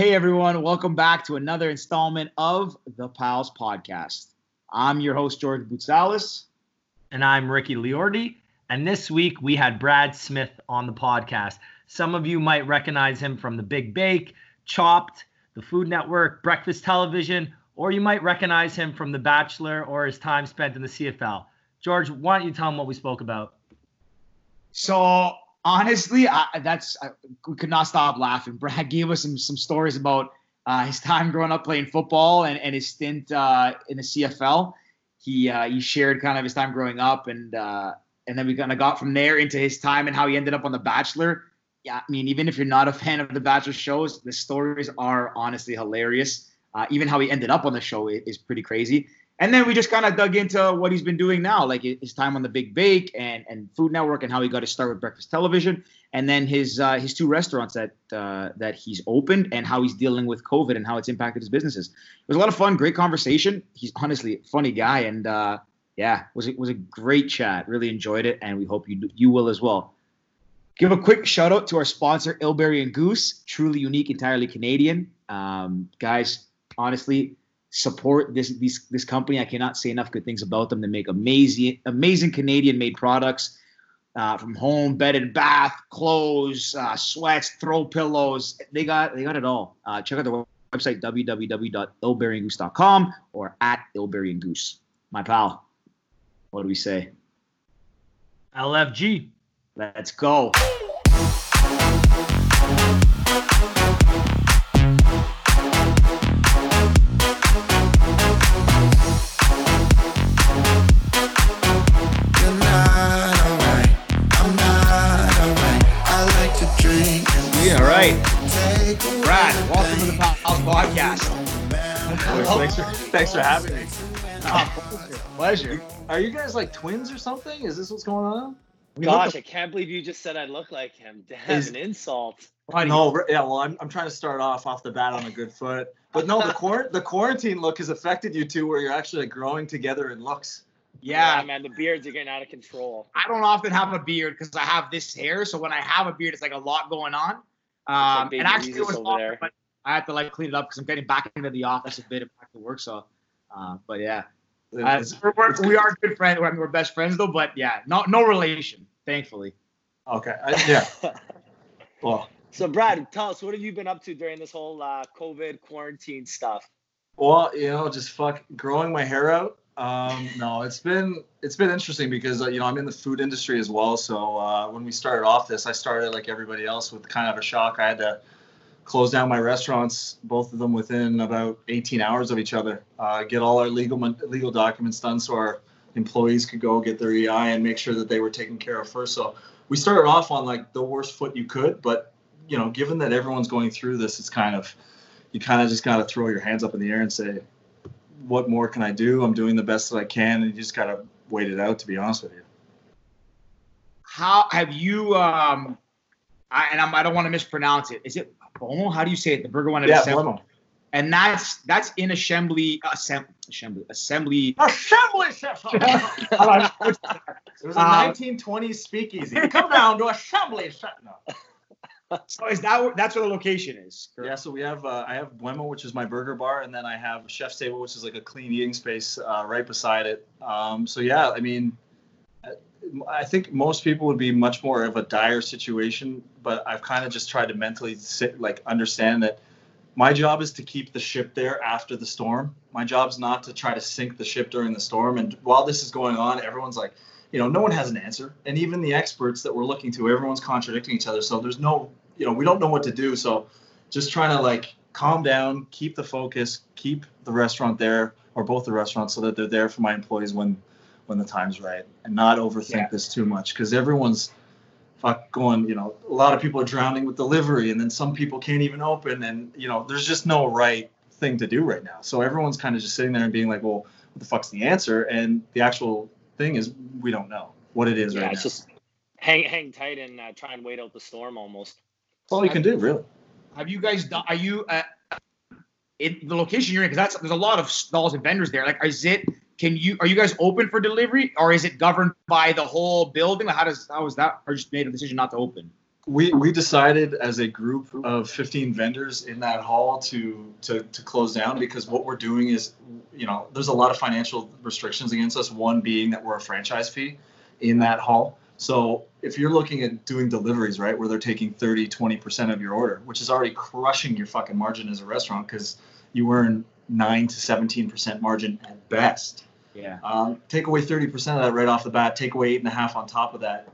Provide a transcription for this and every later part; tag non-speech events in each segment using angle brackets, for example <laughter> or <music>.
Hey everyone, welcome back to another installment of the Pals Podcast. I'm your host, George Boutsalis. And I'm Ricky Liordi. And this week we had Brad Smith on the podcast. Some of you might recognize him from The Big Bake, Chopped, The Food Network, Breakfast Television, or you might recognize him from The Bachelor or his time spent in the CFL. George, why don't you tell him what we spoke about? So honestly, I, that's I, we could not stop laughing. Brad <laughs> gave us some some stories about uh, his time growing up playing football and, and his stint uh, in the CFL. He uh, he shared kind of his time growing up and uh, and then we kind of got from there into his time and how he ended up on The Bachelor. Yeah, I mean, even if you're not a fan of The Bachelor shows, the stories are honestly hilarious. Uh, even how he ended up on the show is, is pretty crazy. And then we just kind of dug into what he's been doing now, like his time on the Big Bake and, and Food Network, and how he got to start with Breakfast Television, and then his uh, his two restaurants that uh, that he's opened, and how he's dealing with COVID and how it's impacted his businesses. It was a lot of fun, great conversation. He's honestly a funny guy, and uh, yeah, was it was a great chat. Really enjoyed it, and we hope you you will as well. Give a quick shout out to our sponsor, Illbury and Goose, truly unique, entirely Canadian. Um, guys, honestly, support this this this company. I cannot say enough good things about them. They make amazing amazing Canadian made products uh, from home, bed and bath, clothes, uh, sweats, throw pillows. They got they got it all. Uh, check out their website www.illburyandgoose.com or at Illbury and Goose. My pal, what do we say? LFG. Let's go. Thanks for, thanks for having me. Oh, <laughs> pleasure. Are you guys like twins or something? Is this what's going on? Gosh, I can't believe you just said I look like him. <laughs> Damn, Is- an insult. I know. yeah. Well, I'm, I'm trying to start off off the bat on a good foot, but no, the quar- the quarantine look has affected you too, where you're actually like, growing together in looks. Yeah, man, the beards are getting out of control. I don't often have a beard because I have this hair. So when I have a beard, it's like a lot going on. Um, Baby and actually, it Jesus was over awesome, there. but I had to like clean it up because I'm getting back into the office a bit and back to work. So, uh, but yeah, uh, we're, we're, we are good friends. I mean, we're best friends though. But yeah, no no relation, thankfully. okay. I, yeah. <laughs> Well, so, Brad, tell us what have you been up to during this whole uh, COVID quarantine stuff? well, you know, just fuck growing my hair out. Um, no, it's been it's been interesting because uh, you know I'm in the food industry as well. So uh, when we started off this, I started like everybody else with kind of a shock. I had to close down my restaurants, both of them within about 18 hours of each other. Uh, get all our legal legal documents done so our employees could go get their EI and make sure that they were taken care of first. So we started off on like the worst foot you could, but you know, given that everyone's going through this, it's kind of you kind of just got to throw your hands up in the air and say, what more can I do? I'm doing the best that I can, and you just got to wait it out. To be honest with you. How have you? Um, I, and I'm, I don't want to mispronounce it. Is it Bomo? How do you say it? The burger one at Yeah, Assembly. Blemo. And that's that's in assembly assembly assembly assembly. Assembly session. <laughs> <laughs> it was a Um, 1920s speakeasy. Come down to assembly session. No. So is that that's where the location is? Yeah, so we have uh, I have Boemo, which is my burger bar, and then I have Chef's Table, which is like a clean eating space uh, right beside it. Um, so yeah, I mean, I- think most people would be much more of a dire situation, but I've kind of just tried to mentally sit like understand that my job is to keep the ship there after the storm. My job's not to try to sink the ship during the storm. And while this is going on, everyone's like, you know, no one has an answer, and even the experts that we're looking to, everyone's contradicting each other. So there's no, you know, we don't know what to do. So just trying to like calm down, keep the focus, keep the restaurant there or both the restaurants so that they're there for my employees when when the time's right and not overthink Yeah. this too much because everyone's fuck going you know a lot of people are drowning with delivery and then some people can't even open and you know there's just no right thing to do right now so everyone's kind of just sitting there and being like well what the fuck's the answer and the actual thing is we don't know what it is yeah, right it's now just hang hang tight and uh, try and wait out the storm almost. that's all you can do really Have you guys done? Are you at it, the location you're in? Because that's there's a lot of stalls and vendors there. Like, is it? Can you? Are you guys open for delivery, or is it governed by the whole building? How does how is that? Or just made a decision not to open? we we decided as a group of 15 vendors in that hall to to to close down because what we're doing is you know there's a lot of financial restrictions against us one being that we're a franchise fee in that hall so if you're looking at doing deliveries right where they're taking 30 20% of your order which is already crushing your fucking margin as a restaurant because you earn 9 to 17% margin at best Yeah. um, take away 30% of that right off the bat, take away eight and a half on top of that.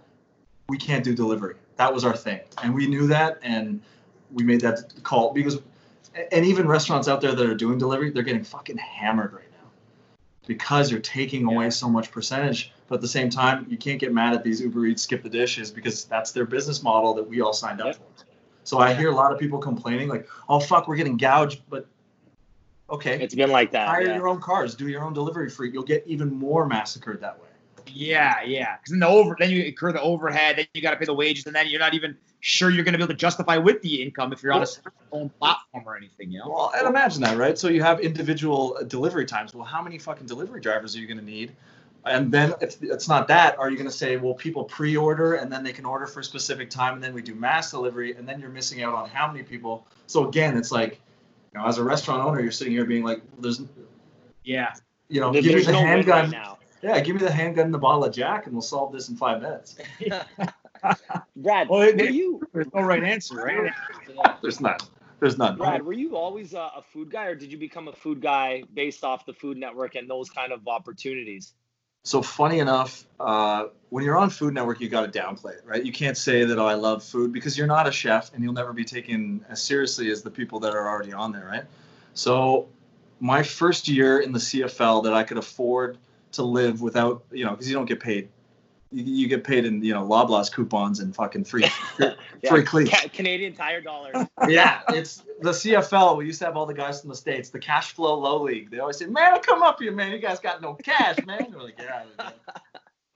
We can't do delivery. That was our thing. And we knew that. And we made that call because, and even restaurants out there that are doing delivery, they're getting fucking hammered right now because you're taking away so much percentage. But at the same time, you can't get mad at these Uber Eats skip the dishes because that's their business model that we all signed up Yep. for. So I hear a lot of people complaining like, oh, fuck, we're getting gouged. But okay, It's been like that. hire yeah. your own cars, do your own delivery free. You'll get even more massacred that way. Yeah, yeah. Because then the over, then you incur the overhead, then you got to pay the wages, and then you're not even sure you're going to be able to justify with the income if you're on a own platform or anything. You know. Well, and imagine that, right? So you have individual uh, delivery times. Well, how many fucking delivery drivers are you going to need? And then if it's not that, are you going to say, well, people pre-order and then they can order for a specific time, and then we do mass delivery, and then you're missing out on how many people? So again, it's like, you know, as a restaurant owner, you're sitting here being like, there's, Yeah. you know, There- give me the no handgun. right now. yeah, give me the handgun and the bottle of Jack, and we'll solve this in five minutes. <laughs> Brad, Well, were it- you There's no right answer, right? <laughs> There's none. There's none. Brad, were you always a, a food guy, or did you become a food guy based off the Food Network and those kind of opportunities? So funny enough, uh, when you're on Food Network, you got to downplay it, right? You can't say that oh, I love food because you're not a chef and you'll never be taken as seriously as the people that are already on there, right? So my first year in the CFL that I could afford to live without, you know, because you don't get paid. You, you get paid in, you know, Loblaws coupons and fucking free, <laughs> free Yeah, cleats. Ca- Canadian Tire dollars. <laughs> yeah, it's the CFL. We used to have all the guys from the states, the cash flow low league. They always say, "Man, come up here, man. You guys got no cash, man." We're like, "Yeah." yeah."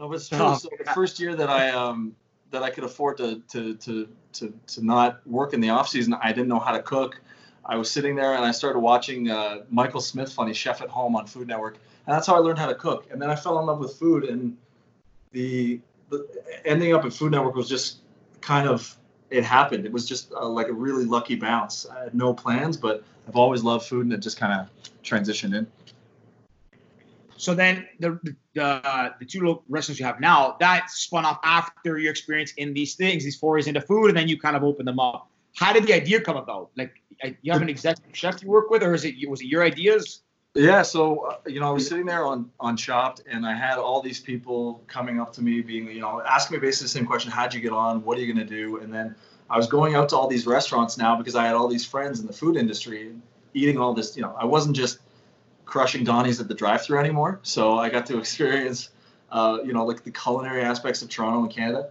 No, but it's true. Oh, So the first year that I um that I could afford to to to to to not work in the off season, I didn't know how to cook. I was sitting there and I started watching uh, Michael Smith, funny chef at home on Food Network, and that's how I learned how to cook. And then I fell in love with food, and the, the ending up at Food Network was just kind of it happened. It was just uh, like a really lucky bounce. I had no plans, but I've always loved food, and it just kind of transitioned in. So then the the, uh, the two little restaurants you have now that spun off after your experience in these things, these forays into food, and then you kind of open them up. How did the idea come about? Like, you have an executive chef you work with, or is it was it your ideas? Yeah, so uh, you know, I was sitting there on on Chopped, and I had all these people coming up to me, being you know, asking me basically the same question: How'd you get on? What are you gonna do? And then I was going out to all these restaurants now because I had all these friends in the food industry, eating all this. You know, I wasn't just crushing Donnies at the drive-through anymore, so I got to <laughs> experience, uh, you know, like the culinary aspects of Toronto and Canada.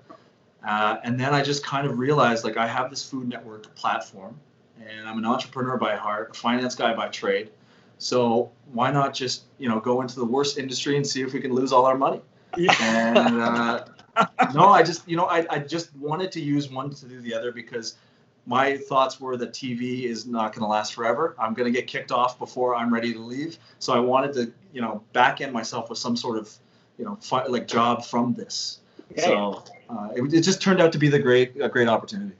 Uh, and then I just kind of realized like I have this Food Network platform, and I'm an entrepreneur by heart, a finance guy by trade. So why not just you know go into the worst industry and see if we can lose all our money? And uh, <laughs> no, I just you know I, I just wanted to use one to do the other because my thoughts were that TV is not going to last forever. I'm going to get kicked off before I'm ready to leave. So I wanted to you know back end myself with some sort of you know fi- like job from this. Okay. So uh, it, it just turned out to be the great a great opportunity.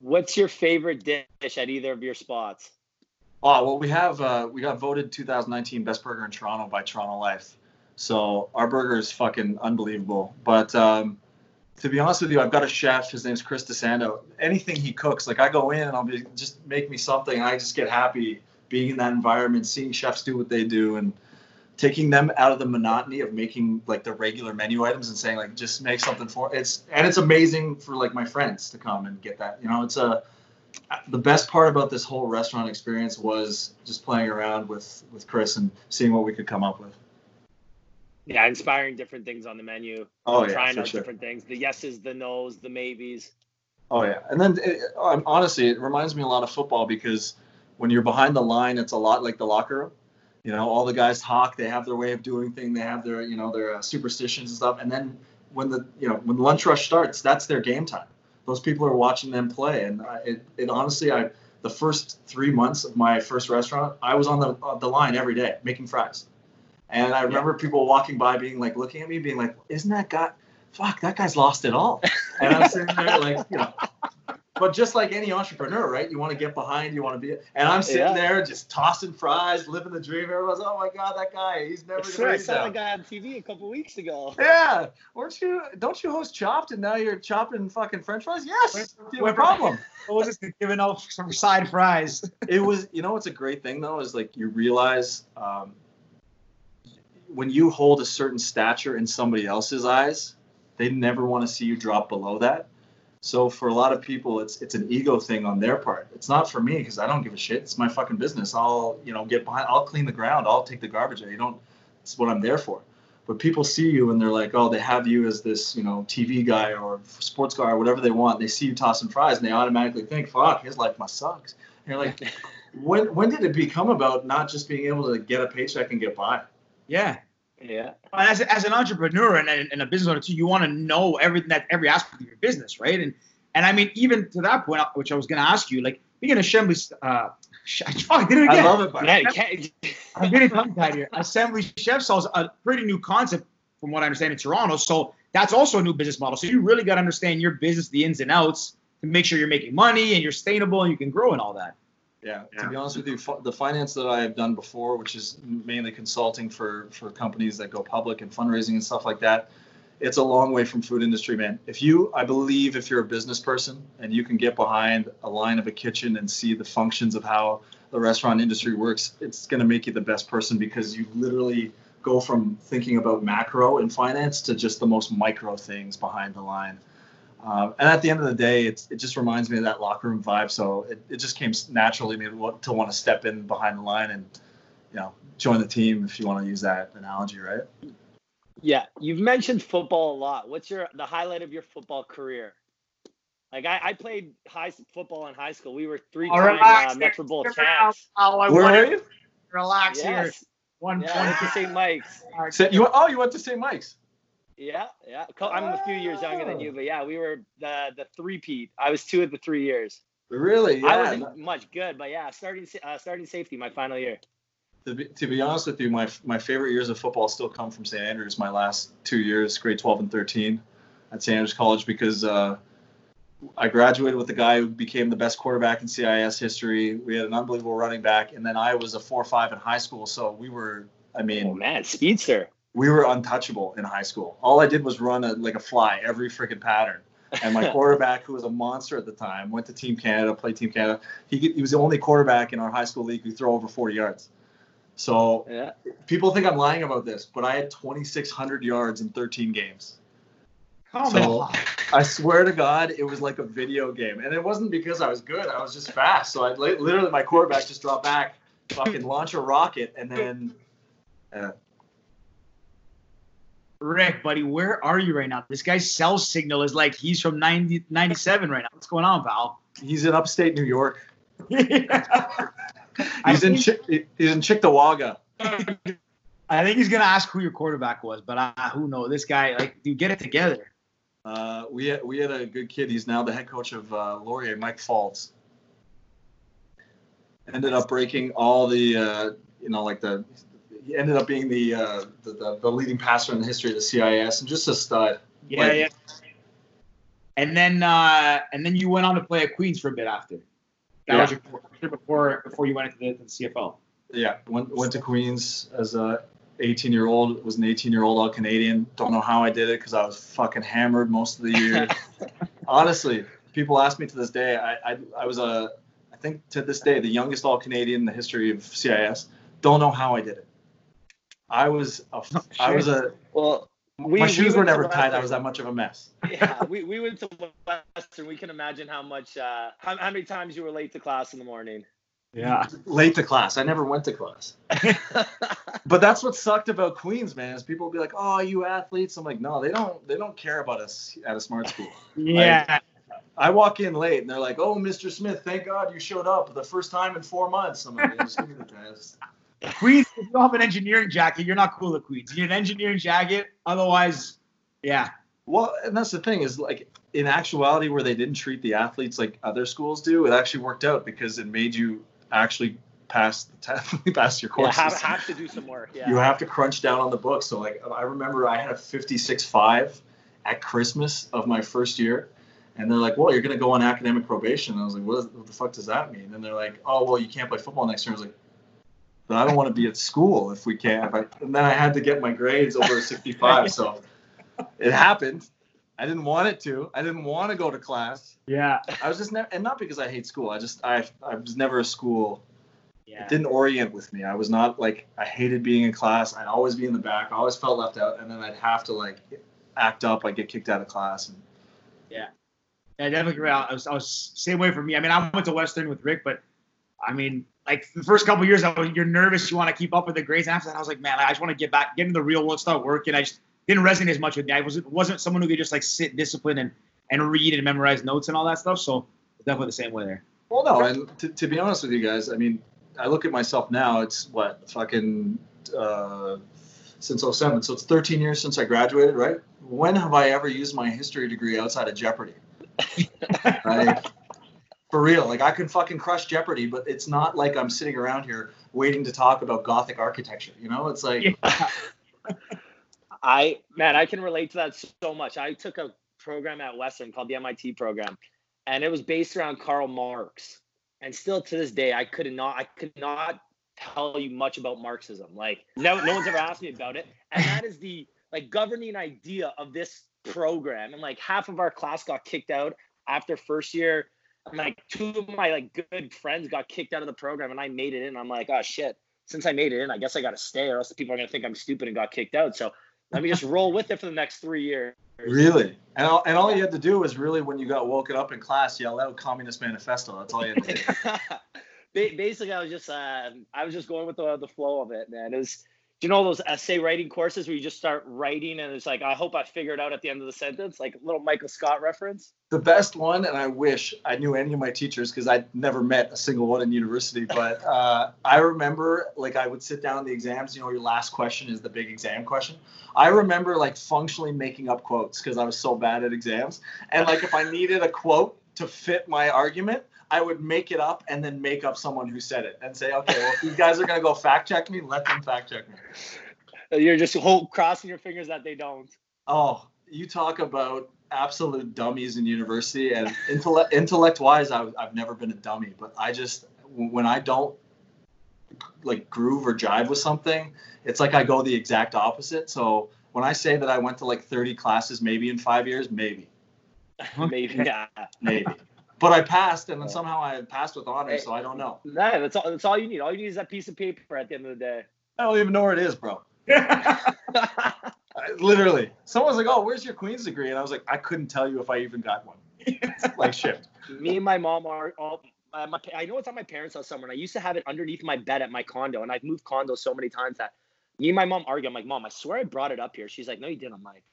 What's your favorite dish at either of your spots? Oh well, we have uh, we got voted 2019 best burger in Toronto by Toronto Life. So our burger is fucking unbelievable. But um, to be honest with you, I've got a chef. His name's Chris DeSando. Anything he cooks, like I go in and I'll be just make me something. I just get happy being in that environment, seeing chefs do what they do, and taking them out of the monotony of making like the regular menu items and saying like just make something for it's and it's amazing for like my friends to come and get that. You know, it's a the best part about this whole restaurant experience was just playing around with with Chris and seeing what we could come up with. Yeah, inspiring different things on the menu. Oh yeah, trying out sure. different things. The yeses, the nos, the maybes. Oh yeah, and then it, um, honestly, it reminds me a lot of football because when you're behind the line, it's a lot like the locker room. You know, all the guys talk. They have their way of doing things. They have their you know their uh, superstitions and stuff. And then when the you know when lunch rush starts, that's their game time. Those people are watching them play, and I, it it honestly I the first three months of my first restaurant, I was on the on the line every day making fries. And I remember people walking by being like looking at me, being like, "Isn't that guy? Fuck, that guy's lost it all." And I'm sitting there like, you know, but just like any entrepreneur, right? You want to get behind, you want to be, and I'm sitting Yeah. there just tossing fries, living the dream. Everyone's, oh my god, that guy, he's never I gonna I saw that. guy on TV a couple weeks ago. Yeah, weren't you? Don't you host Chopped, and now you're chopping fucking French fries? Yes, no problem. <laughs> What was just giving out some side fries? it was you know what's a great thing though is like you realize um, when you hold a certain stature in somebody else's eyes they never want to see you drop below that so for a lot of people it's it's an ego thing on their part. It's not for me because i don't give a shit. It's my fucking business. I'll you know get behind i'll clean the ground. I'll take the garbage out. You don't it's what i'm there for. But people see you and they're like oh they have you as this you know tv guy or sports guy or whatever they want. They see you tossing fries and they automatically think fuck his life must suck. And you're like <laughs> when when did it become about not just being able to get a paycheck and get by? Yeah. Yeah. As, as an entrepreneur and, and, a business owner too, you want to know everything that every aspect of your business, right? And and I mean, even to that point, which I was going to ask you, like being an assembly, uh, fuck, I did it again. I love it, buddy. Yeah. <laughs> I'm getting tongue tied here. Assembly Chef's Hall a pretty new concept, from what I understand, in Toronto. So that's also a new business model. So you really got to understand your business, the ins and outs, to make sure you're making money and you're sustainable and you can grow and all that. Yeah, Yeah. to be honest with you, the finance that I have done before, which is mainly consulting for for companies that go public and fundraising and stuff like that, it's a long way from food industry, man. If you, I believe, if you're a business person and you can get behind a line of a kitchen and see the functions of how the restaurant industry works, it's going to make you the best person because you literally go from thinking about macro in finance to just the most micro things behind the line. Um, and at the end of the day, it's, it just reminds me of that locker room vibe. So it, it just came naturally to me to want to step in behind the line and, you know, join the team if you want to use that analogy, right? Yeah, you've mentioned football a lot. What's your the highlight of your football career? Like I, I played high football in high school. We were three All time relax uh, there. Metro Bowl champs. Oh, I Where want are to you? relax here. Yes. One Yeah, I went to St. Mike's. So you oh you went to St. Mike's. Yeah, yeah. I'm a few years younger than you, but yeah, we were the the three peat. I was two of the three years. Really? Yeah. I wasn't much good, but yeah, starting uh, starting safety my final year. To be, to be honest with you, my my favorite years of football still come from St. Andrews. My last two years, grade 12 and 13, at St. Andrews College, because uh, I graduated with the guy who became the best quarterback in CIS history. We had an unbelievable running back, and then I was a four-five in high school, so we were. I mean, Oh man, speedster. We were untouchable in high school. All I did was run a, like a fly every freaking pattern. And my <laughs> quarterback, who was a monster at the time, went to Team Canada, played Team Canada. He, he was the only quarterback in our high school league who threw over 40 yards. So Yeah. people think I'm lying about this, but I had 2,600 yards in 13 games. Come So- on. I swear to God, it was like a video game, and it wasn't because I was good. I was just fast. So I literally my quarterback just dropped back, fucking launch a rocket, and then uh, Rick, buddy, where are you right now? This guy's cell signal is like he's from 90, 97 right now. What's going on, pal? he's in upstate New York. <laughs> I He's in Chi- he's in Cheektowaga. I think he's gonna ask who your quarterback was, but uh, who knows? This guy, like, dude, get it together. Uh, we had, we had a good kid. He's now the head coach of uh, Laurier, Mike Faulds. Ended up breaking all the, uh, you know, like the, he ended up being the, uh, the, the the leading passer in the history of the CIS and just a stud. Yeah, Like- yeah. And then, uh, and then you went on to play at Queens for a bit after. That was your before before you went into the, the CFL. Yeah, went went to Queens as a 18 year old. Was an 18 year old all Canadian. Don't know how I did it because I was fucking hammered most of the year. <laughs> Honestly, people ask me to this day. I, I I was a I think to this day the youngest all Canadian in the history of CIS. Don't know how I did it. I was I was a Well, we, my we shoes were never tied. I Western. was that much of a mess. <laughs> yeah, we, we went to Western. We can imagine how much, uh, how, how many times you were late to class in the morning. Yeah. Late to class. I never went to class. <laughs> But that's what sucked about Queens, man. Is people would be like, "Oh, you athletes." I'm like, "No, they don't. They don't care about us at a smart school." <laughs> Yeah. I walk in late and they're like, "Oh, Mr. Smith, thank God you showed up the first time in four months." I'm like, yeah, just give me the test. Queens, if you don't have an engineering jacket, you're not cool at Queens. You need an engineering jacket. Otherwise, yeah. Well, and that's the thing is like in actuality, where they didn't treat the athletes like other schools do, it actually worked out because it made you actually pass the test, <laughs> pass your Yeah, courses. have, have to do some work. Yeah. You have to crunch down on the book. So like I remember I had a 56.5 at Christmas of my first year, And they're like, well, you're going to go on academic probation. And I was like, what, is, what the fuck does that mean? And they're like, oh, well, you can't play football next year. I was like, but I don't want to be at school if we can't. I, and then I had to get my grades over <laughs> 65. so it happened. I didn't want it to. I didn't want to go to class. Yeah. I was just never, and not because I hate school. I just, I, I was never a school. Yeah. It didn't orient with me. I was not like, I hated being in class. I'd always be in the back. I always felt left out. And then I'd have to like act up. I'd get kicked out of class. And Yeah, definitely. agree. I was, I was same way for me. I mean, I went to Western with Rick, but I mean, like the first couple years, was, you're nervous. You want to keep up with the grades. And after that, I was like, man, I just want to get back, get in the real world, start working. I just didn't resonate as much with me. I wasn't wasn't someone who could just like sit discipline and and read and memorize notes and all that stuff. So definitely the same way there. well, no. And to, to be honest with you guys, I mean, I look at myself now. It's what fucking uh, since 07. So it's 13 years since I graduated, right? When have I ever used my history degree outside of Jeopardy? <laughs> right? For real, like I can fucking crush Jeopardy, but it's not like I'm sitting around here waiting to talk about Gothic architecture. You know, it's like Yeah. <laughs> I man, I can relate to that so much. I took a program at Western called the MIT program, and it was based around Karl Marx. And still to this day, I could not, I could not tell you much about Marxism. Like no, no one's ever asked me about it, and that is the like governing idea of this program. And like half of our class got kicked out after first year. And like two of my like good friends got kicked out of the program, and I made it in. I'm like, oh shit. Since I made it in, I guess I got to stay, or else people are gonna think I'm stupid and got kicked out. So let me just roll with it for the next three years. really, and all, and all you had to do was really when you got woken up in class, yell out "Communist Manifesto." That's all you had to do. <laughs> Basically, I was just uh, I was just going with the the flow of it, man. It was you know those essay writing courses where you just start writing and it's like I hope I figure it out at the end of the sentence, like a little Michael Scott reference. the best one, and I wish I knew any of my teachers because I'd never met a single one in university. But <laughs> uh, I remember, like, I would sit down the exams. You know, your last question is the big exam question. I remember, like, functionally making up quotes because I was so bad at exams. And like, if I needed a quote to fit my argument, I would make it up and then make up someone who said it and say, okay, well, if these guys are gonna go fact check me, let them fact check me. Uh, you're just hold, crossing your fingers that they don't. Oh, you talk about absolute dummies in university and intellect intellect wise I've, I've never been a dummy but i just when i don't like groove or jive with something it's like i go the exact opposite so when i say that i went to like 30 classes maybe in five years maybe <laughs> Maybe <laughs> yeah. maybe but i passed and then somehow i passed with honors so i don't know No, that's all. That's all you need. All you need is that piece of paper at the end of the day. i don't even know where it is bro <laughs> I- literally someone's like oh where's your queen's degree and i was like i couldn't tell you if i even got one <laughs> like shit Me and my mom are all. Uh, my, I know it's at my parents' house somewhere. And I used to have it underneath my bed at my condo, and I've moved condos so many times that me and my mom argue. I'm like, Mom, I swear I brought it up here. She's like, No, you didn't. I'm like,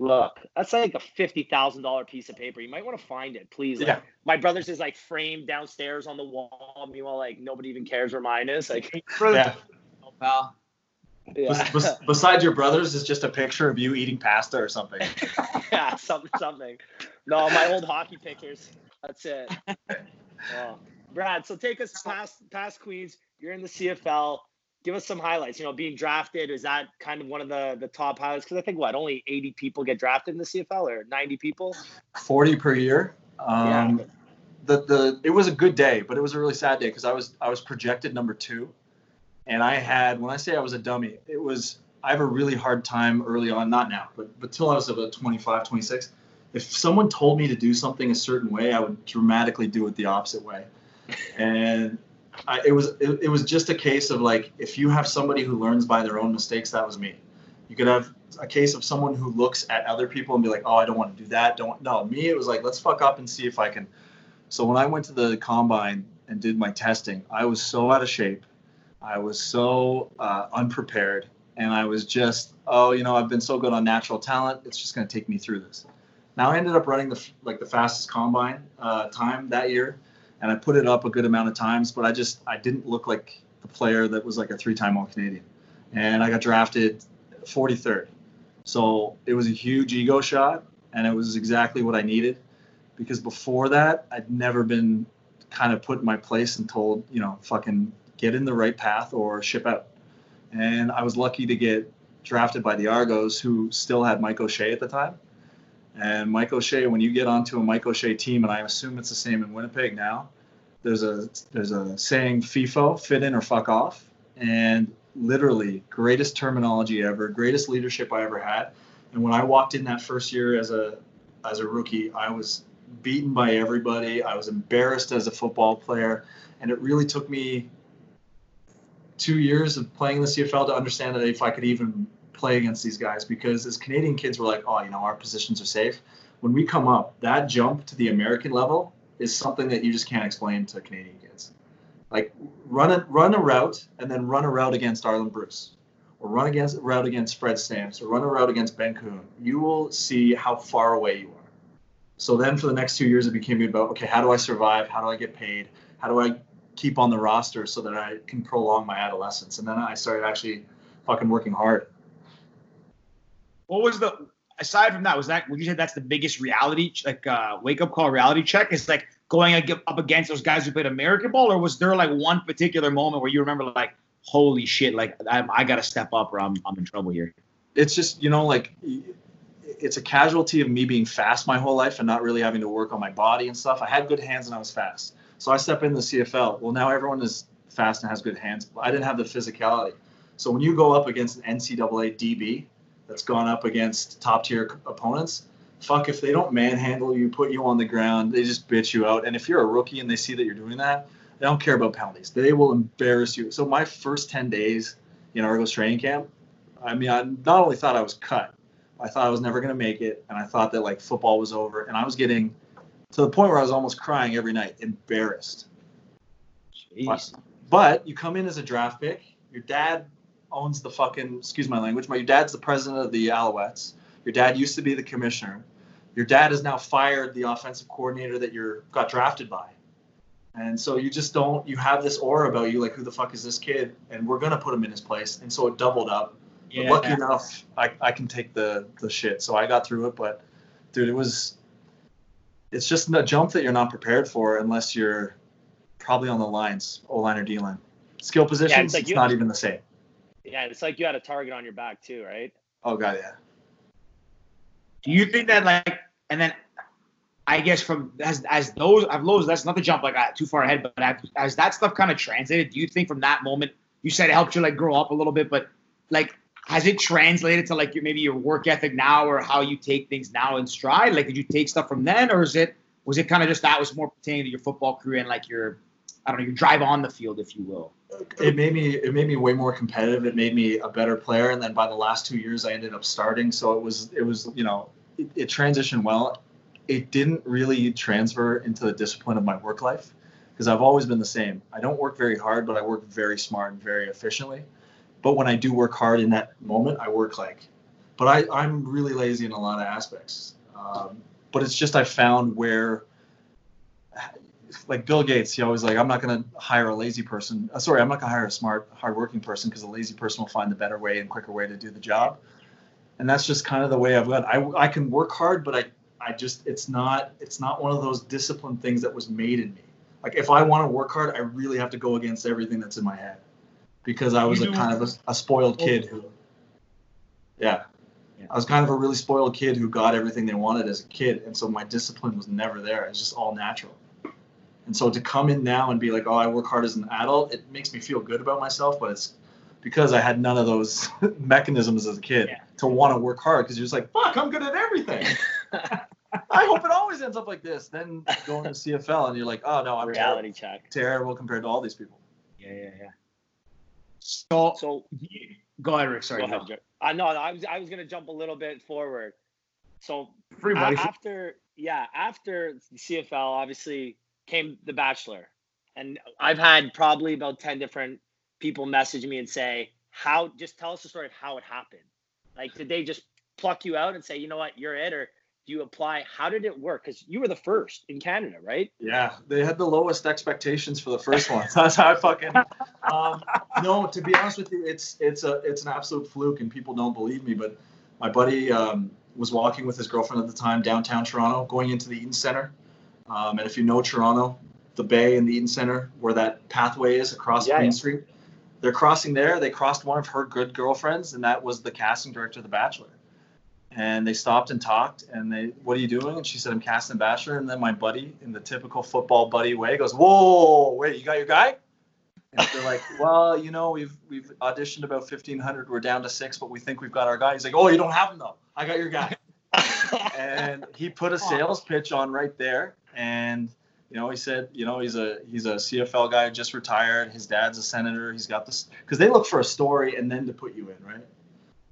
Look, that's like a fifty thousand dollar piece of paper. You might want to find it, please. Like, Yeah. My brother's is like framed downstairs on the wall. Meanwhile, like nobody even cares where mine is. Like, <laughs> yeah Oh, pal. yeah, Bes- bes- <laughs> besides your brothers is just a picture of you eating pasta or something. <laughs> yeah, something, something. No, my old hockey pictures. That's it. Oh. Brad, so take us past past Queens. You're in the CFL. Give us some highlights. You know, being drafted is that kind of one of the the top highlights? Because I think what only 80 people get drafted in the CFL or 90 people. 40 per year. Um, the the it was a good day, but it was a really sad day because I was I was projected number two, and I had when I say I was a dummy, it was I have a really hard time early on, not now, but but till I was about 25, 26. If someone told me to do something a certain way, I would dramatically do it the opposite way, <laughs> and I, it was it, it was just a case of like if you have somebody who learns by their own mistakes, that was me. You could have a case of someone who looks at other people and be like, oh, I don't want to do that. Don't no. Me, it was like let's fuck up and see if I can. So when I went to the combine and did my testing, I was so out of shape. I was so uh, unprepared, and I was just, oh, you know, I've been so good on natural talent. It's just going to take me through this. Now I ended up running the like the fastest combine uh, time that year, and I put it up a good amount of times. But I just I didn't look like the player that was like a three-time All-Canadian, and I got drafted 43rd. So it was a huge ego shot, and it was exactly what I needed because before that, I'd never been kind of put in my place and told, you know, fucking get in the right path or ship out. And I was lucky to get drafted by the Argos, who still had Mike O'Shea at the time. And Mike O'Shea, when you get onto a Mike O'Shea team, and I assume it's the same in Winnipeg now, there's a there's a saying FIFO, fit in or fuck off, and literally greatest terminology ever, greatest leadership I ever had. And when I walked in that first year as a as a rookie, I was beaten by everybody. I was embarrassed as a football player, and it really took me two years of playing in the CFL to understand that if I could even play against these guys, because as Canadian kids, we're like, oh, you know, our positions are safe. When we come up, that jump to the American level is something that you just can't explain to Canadian kids. Like run a run a route and then run a route against Arland Bruce, or run against route against Fred Stamps, or run a route against Ben Coon. You will see how far away you are. So then for the next two years, it became about okay, how do I survive? How do I get paid? How do I keep on the roster so that I can prolong my adolescence? And then I started actually fucking working hard. What was the aside from that? Was that would you say that's the biggest reality like uh, wake up call reality check? Is like going up against those guys who played American ball, or was there like one particular moment where you remember like, holy shit, like I, I got to step up or I'm I'm in trouble here? It's just you know like it's a casualty of me being fast my whole life and not really having to work on my body and stuff. I had good hands and I was fast. So I step in the CFL. Well, now everyone is fast and has good hands. But I didn't have the physicality. So when you go up against an NCAA DB that's gone up against top tier opponents, fuck if they don't manhandle you, put you on the ground, they just bitch you out. And if you're a rookie and they see that you're doing that, they don't care about penalties. They will embarrass you. So my first 10 days in Argos training camp, I mean, I not only thought I was cut, I thought I was never going to make it, and I thought that like football was over, and I was getting to the point where I was almost crying every night, embarrassed. Jeez. But, but you come in as a draft pick. Your dad owns the fucking excuse my language, but your dad's the president of the Alouettes. Your dad used to be the commissioner. Your dad has now fired the offensive coordinator that you got drafted by. And so you just don't you have this aura about you, like who the fuck is this kid? And we're gonna put him in his place. And so it doubled up. Yeah. lucky enough, I, I can take the the shit. So I got through it, but dude, it was it's just a jump that you're not prepared for unless you're probably on the lines, O line or D line. Skill positions, yeah, it's, like it's not even the same. Yeah, it's like you had a target on your back too, right? Oh god, yeah. Do you think that like, and then I guess from as as those I've those that's not the jump like uh, too far ahead, but as, as that stuff kind of translated, do you think from that moment you said it helped you like grow up a little bit, but like has it translated to like your maybe your work ethic now or how you take things now in stride? Like, did you take stuff from then, or is it was it kind of just that was more pertaining to your football career and like your I don't know your drive on the field, if you will? It made me it made me way more competitive. It made me a better player, and then by the last two years, I ended up starting. So it was it was you know it, it transitioned well. It didn't really transfer into the discipline of my work life because I've always been the same. I don't work very hard, but I work very smart and very efficiently. But when I do work hard in that moment, I work like. But I, I'm really lazy in a lot of aspects. Um, but it's just I found where, like Bill Gates, he always like, I'm not going to hire a lazy person. Uh, sorry, I'm not going to hire a smart, hardworking person because a lazy person will find the better way and quicker way to do the job. And that's just kind of the way I've got. I, I can work hard, but I, I just it's not it's not one of those disciplined things that was made in me. Like if I want to work hard, I really have to go against everything that's in my head because I was a kind of a, a spoiled kid who, yeah, I was kind of a really spoiled kid who got everything they wanted as a kid, and so my discipline was never there. It's just all natural. And so to come in now and be like, oh, I work hard as an adult, it makes me feel good about myself, but it's because I had none of those <laughs> mechanisms as a kid yeah. to want to work hard because you're just like, fuck, I'm good at everything. <laughs> I hope it always ends up like this. Then going to CFL and you're like, oh no, I'm reality terrible, check. terrible compared to all these people. Yeah, yeah, yeah. So, so go ahead, Rick. Sorry. Go ahead, no. Uh, no, I was I was gonna jump a little bit forward. So Free a- after yeah after CFL obviously came The Bachelor, and I've had probably about ten different people message me and say how just tell us the story of how it happened. Like did they just pluck you out and say you know what you're it or do you apply? How did it work? Because you were the first in Canada, right? Yeah, they had the lowest expectations for the first one. <laughs> That's how I fucking. Um, no, to be honest with you, it's it's a it's an absolute fluke, and people don't believe me. But my buddy um, was walking with his girlfriend at the time downtown Toronto, going into the Eaton Center. Um, and if you know Toronto, the Bay and the Eaton Center, where that pathway is across yeah, Queen yeah. Street, they're crossing there. They crossed one of her good girlfriends, and that was the casting director of The Bachelor and they stopped and talked. And they, what are you doing? And she said, I'm casting Bachelor. And then my buddy, in the typical football buddy way, goes, Whoa, wait, you got your guy? And they're like, <laughs> Well, you know, we've we've auditioned about 1,500. We're down to six, but we think we've got our guy. He's like, Oh, you don't have him though. I got your guy. <laughs> and he put a sales pitch on right there, and you know, he said, you know, he's a he's a CFL guy, just retired. His dad's a senator. He's got this because they look for a story and then to put you in, right?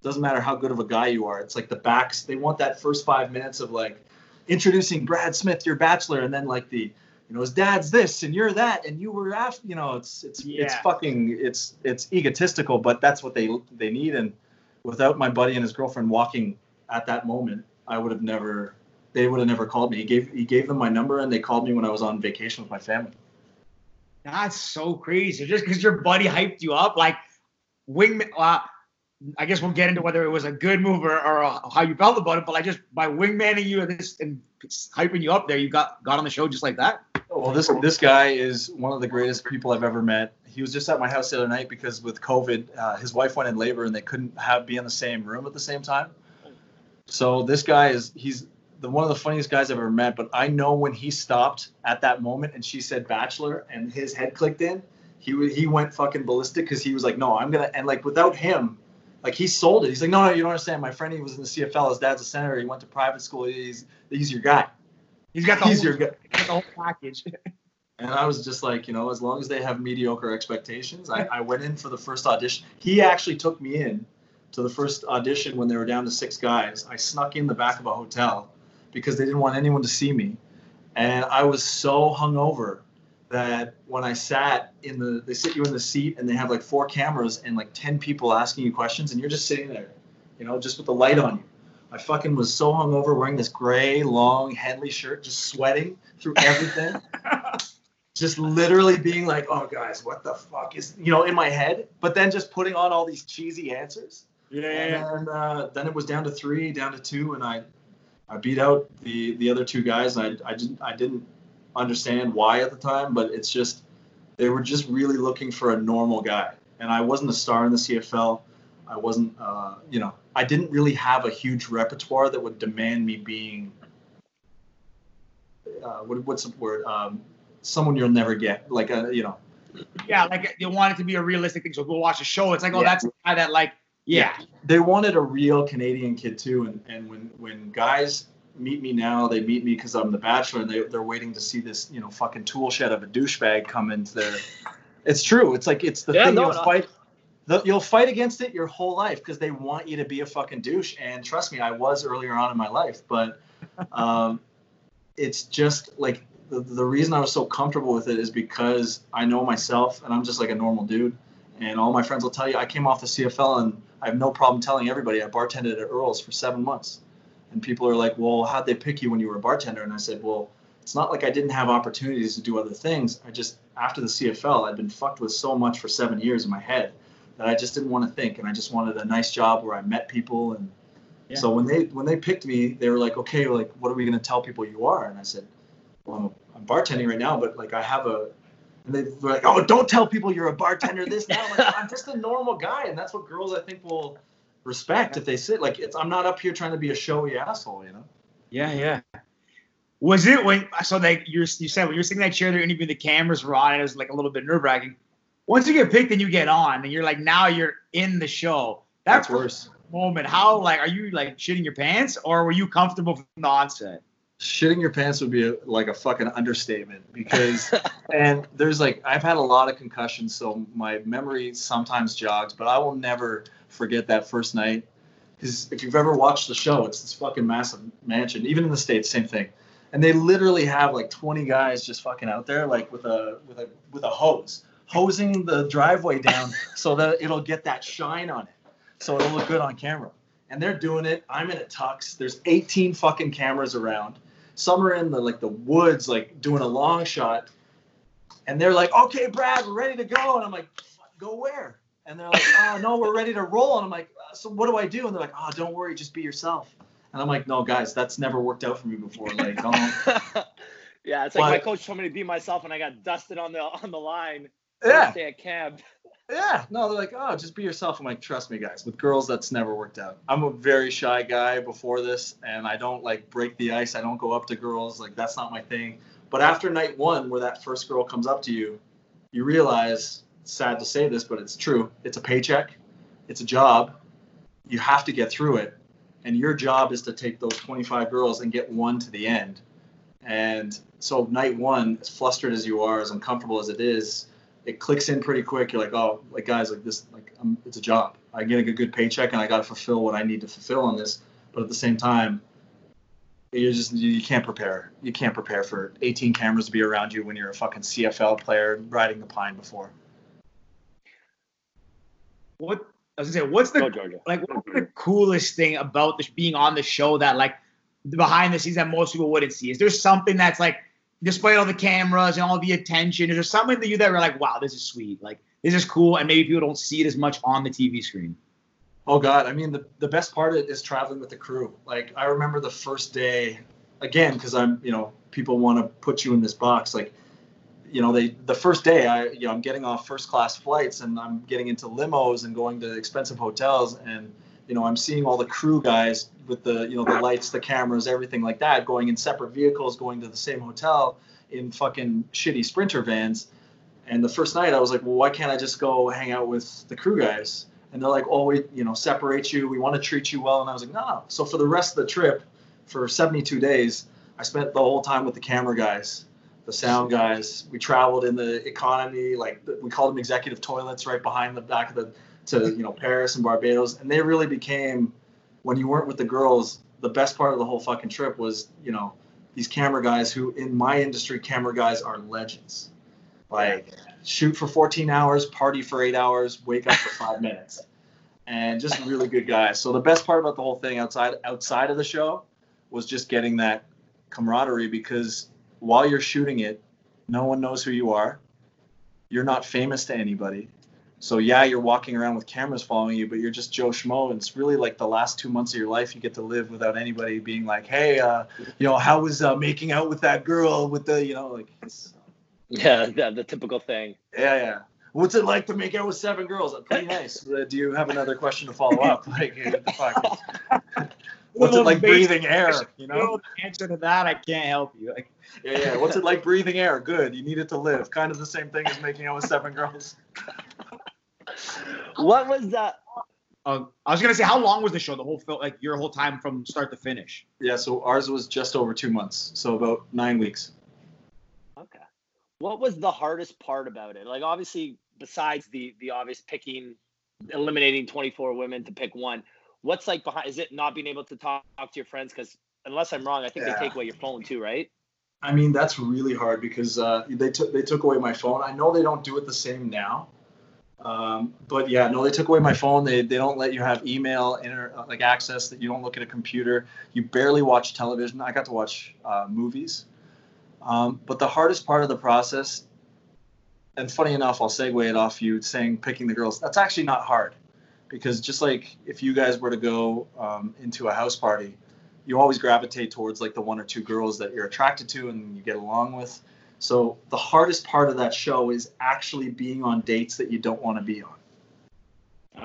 Doesn't matter how good of a guy you are. It's like the backs. They want that first five minutes of like introducing Brad Smith, your bachelor, and then like the, you know, his dad's this and you're that and you were after. You know, it's it's it's fucking it's it's egotistical, but that's what they they need. And without my buddy and his girlfriend walking at that moment, I would have never. They would have never called me. He gave he gave them my number and they called me when I was on vacation with my family. That's so crazy. Just because your buddy hyped you up, like wingman. Uh, I guess we'll get into whether it was a good move or, or uh, how you felt about it. But like just by wingmanning you and this and hyping you up there, you got got on the show just like that. Well, this this guy is one of the greatest people I've ever met. He was just at my house the other night because with COVID, uh, his wife went in labor and they couldn't have be in the same room at the same time. So this guy is he's the one of the funniest guys I've ever met. But I know when he stopped at that moment and she said bachelor and his head clicked in, he he went fucking ballistic because he was like, no, I'm gonna and like without him. Like he sold it. He's like, no, no, you don't understand. My friend, he was in the CFL. His dad's a senator. He went to private school. He's he's your guy. He's got the He's whole, your guy. got <laughs> the whole package. And I was just like, you know, as long as they have mediocre expectations, I, I went in for the first audition. He actually took me in to the first audition when they were down to six guys. I snuck in the back of a hotel because they didn't want anyone to see me. And I was so hungover that when I sat in the, they sit you in the seat and they have like four cameras and like 10 people asking you questions and you're just sitting there, you know, just with the light on you. I fucking was so hungover wearing this gray, long Henley shirt, just sweating through everything <laughs> just literally being like, "Oh, guys, what the fuck is you know in my head?" But then just putting on all these cheesy answers, Yeah, and uh, then it was down to three, down to two, and I, I beat out the the other two guys, and I I didn't I didn't understand why at the time, but it's just they were just really looking for a normal guy, and I wasn't a star in the CFL. I wasn't, uh, you know, I didn't really have a huge repertoire that would demand me being, uh, what, what's the word? Um, someone you'll never get, like a, you know, yeah. Like they want it to be a realistic thing. So go watch the show. It's like, oh, Yeah. that's the guy that like, yeah, they wanted a real Canadian kid too. And, and when, when guys meet me now, they meet me because I'm the bachelor and they, they're waiting to see this, you know, fucking tool shed of a douchebag come into their, <laughs> it's true. It's like, it's the Yeah, thing no, you'll no. fight. The, you'll fight against it your whole life because they want you to be a fucking douche. And trust me, I was earlier on in my life, but <laughs> um, it's just like the, the reason I was so comfortable with it is because I know myself and I'm just like a normal dude. And all my friends will tell you, I came off the CFL and I have no problem telling everybody I bartended at Earl's for seven months. And people are like, well, how'd they pick you when you were a bartender? And I said, well, it's not like I didn't have opportunities to do other things. I just, after the CFL, I'd been fucked with so much for seven years in my head that I just didn't want to think. And I just wanted a nice job where I met people. And Yeah. so when they, when they picked me, they were like, okay, like, what are we going to tell people you are? And I said, well, I'm, I'm bartending right now, but like I have a, and they were like, oh, don't tell people you're a bartender this now. I'm, like, <laughs> I'm just a normal guy. And that's what girls I think will respect if they sit like it's, I'm not up here trying to be a showy asshole, you know? yeah, yeah. Was it when so like you're you said when you're sitting in that chair there interviewing the cameras were on and it was like a little bit nerve wracking. Once you get picked and you get on and you're like now you're in the show. That's That worse. moment, how like are you like shitting your pants or were you comfortable from the onset? Shitting your pants would be a, like a fucking understatement because, <laughs> and there's like, I've had a lot of concussions, so my memory sometimes jogs, but I will never forget that first night. Because if you've ever watched the show, it's this fucking massive mansion. Even in the States, same thing. And they literally have like 20 guys just fucking out there, like with a with a with a hose, hosing the driveway down <laughs> so that it'll get that shine on it, so it'll look good on camera. And they're doing it. I'm in a tux. There's 18 fucking cameras around. Some are in the like the woods, like doing a long shot. And they're like, "Okay, Brad, we're ready to go." And I'm like, "Go where?" And they're like, "Oh no, we're ready to roll." And I'm like, "Uh, "So what do I do?" And they're like, "Oh, don't worry, just be yourself." And I'm like, "No, guys, that's never worked out for me before. Like, don't." <laughs> yeah, it's like my coach told me to be myself, and I got dusted on the on the line. yeah. Stay at camp. Yeah, no, they're like, oh, just be yourself. I'm like, trust me, guys. With girls, that's never worked out. I'm a very shy guy before this, and I don't like break the ice. I don't go up to girls. Like that's not my thing. But after night one, where that first girl comes up to you, you realize, sad to say this, but it's true. It's a paycheck, it's a job. You have to get through it, and your job is to take those 25 girls and get one to the end. And so night one, as flustered as you are, as uncomfortable as it is, it clicks in pretty quick. You're like, oh, like guys, like this, like I'm, it's a job. I get a good paycheck, and I got to fulfill what I need to fulfill on this. But at the same time, you just you can't prepare. You can't prepare for 18 cameras to be around you when you're a fucking CFL player riding the pine before. What I was gonna say, what's the Go, like what's the coolest thing about this being on the show that like the behind the scenes that most people wouldn't see? Is there something that's like despite all the cameras and all the attention, is there something to you that we're like, wow, this is sweet, like this is cool, and maybe people don't see it as much on the TV screen? Oh God, I mean the the best part of it is traveling with the crew. Like I remember the first day, again, because I'm you know people want to put you in this box. Like you know they the first day I you know I'm getting off first class flights and I'm getting into limos and going to expensive hotels and you know I'm seeing all the crew guys with the you know the lights, the cameras, everything like that, going in separate vehicles, going to the same hotel in fucking shitty sprinter vans. And the first night I was like, well, why can't I just go hang out with the crew guys? and they're like, "Oh, we, you know, separate you. We want to treat you well." And I was like, "No, no." So for the rest of the trip, for 72 days, I spent the whole time with the camera guys, the sound guys. We traveled in the economy, like we called them executive toilets, right behind the back of the to you know Paris and Barbados, and they really became when you weren't with the girls. The best part of the whole fucking trip was, you know, these camera guys who, in my industry, camera guys are legends. Like shoot for 14 hours, party for eight hours, wake up for five minutes, and just really good guys. So the best part about the whole thing outside outside of the show was just getting that camaraderie because while you're shooting it, no one knows who you are. You're not famous to anybody. So yeah, you're walking around with cameras following you, but you're just Joe Schmo, and it's really like the last two months of your life you get to live without anybody being like, "Hey, uh, you know, how was uh, making out with that girl with the, you know, like." It's, Yeah, the, the typical thing. yeah, yeah. What's it like to make out with seven girls? Pretty nice. Uh, do you have another question to follow up? <laughs> Like, what the fuck? <laughs> What's it like breathing air? You know? the answer to that, I can't help you. Like, <laughs> Yeah, yeah. What's it like breathing air? Good. You need it to live. Kind of the same thing as making out with seven girls. What was that? uh, I was gonna say, how long was the show? The whole film, like your whole time from start to finish. Yeah. So ours was just over two months. So about nine weeks. Okay. What was the hardest part about it? Like, obviously, besides the the obvious picking, eliminating 24 women to pick one, what's like behind? Is it not being able to talk, talk to your friends? Because unless I'm wrong, I think Yeah. they take away your phone too, right? I mean, that's really hard because uh, they took they took away my phone. I know they don't do it the same now, um, but yeah, no, they took away my phone. They, they don't let you have email inter, uh, like access. That you don't look at a computer. You barely watch television. I got to watch uh, movies, um, but the hardest part of the process, and funny enough, I'll segue it off you saying picking the girls. That's actually not hard, because just like if you guys were to go um, into a house party you always gravitate towards like the one or two girls that you're attracted to and you get along with. So the hardest part of that show is actually being on dates that you don't want to be on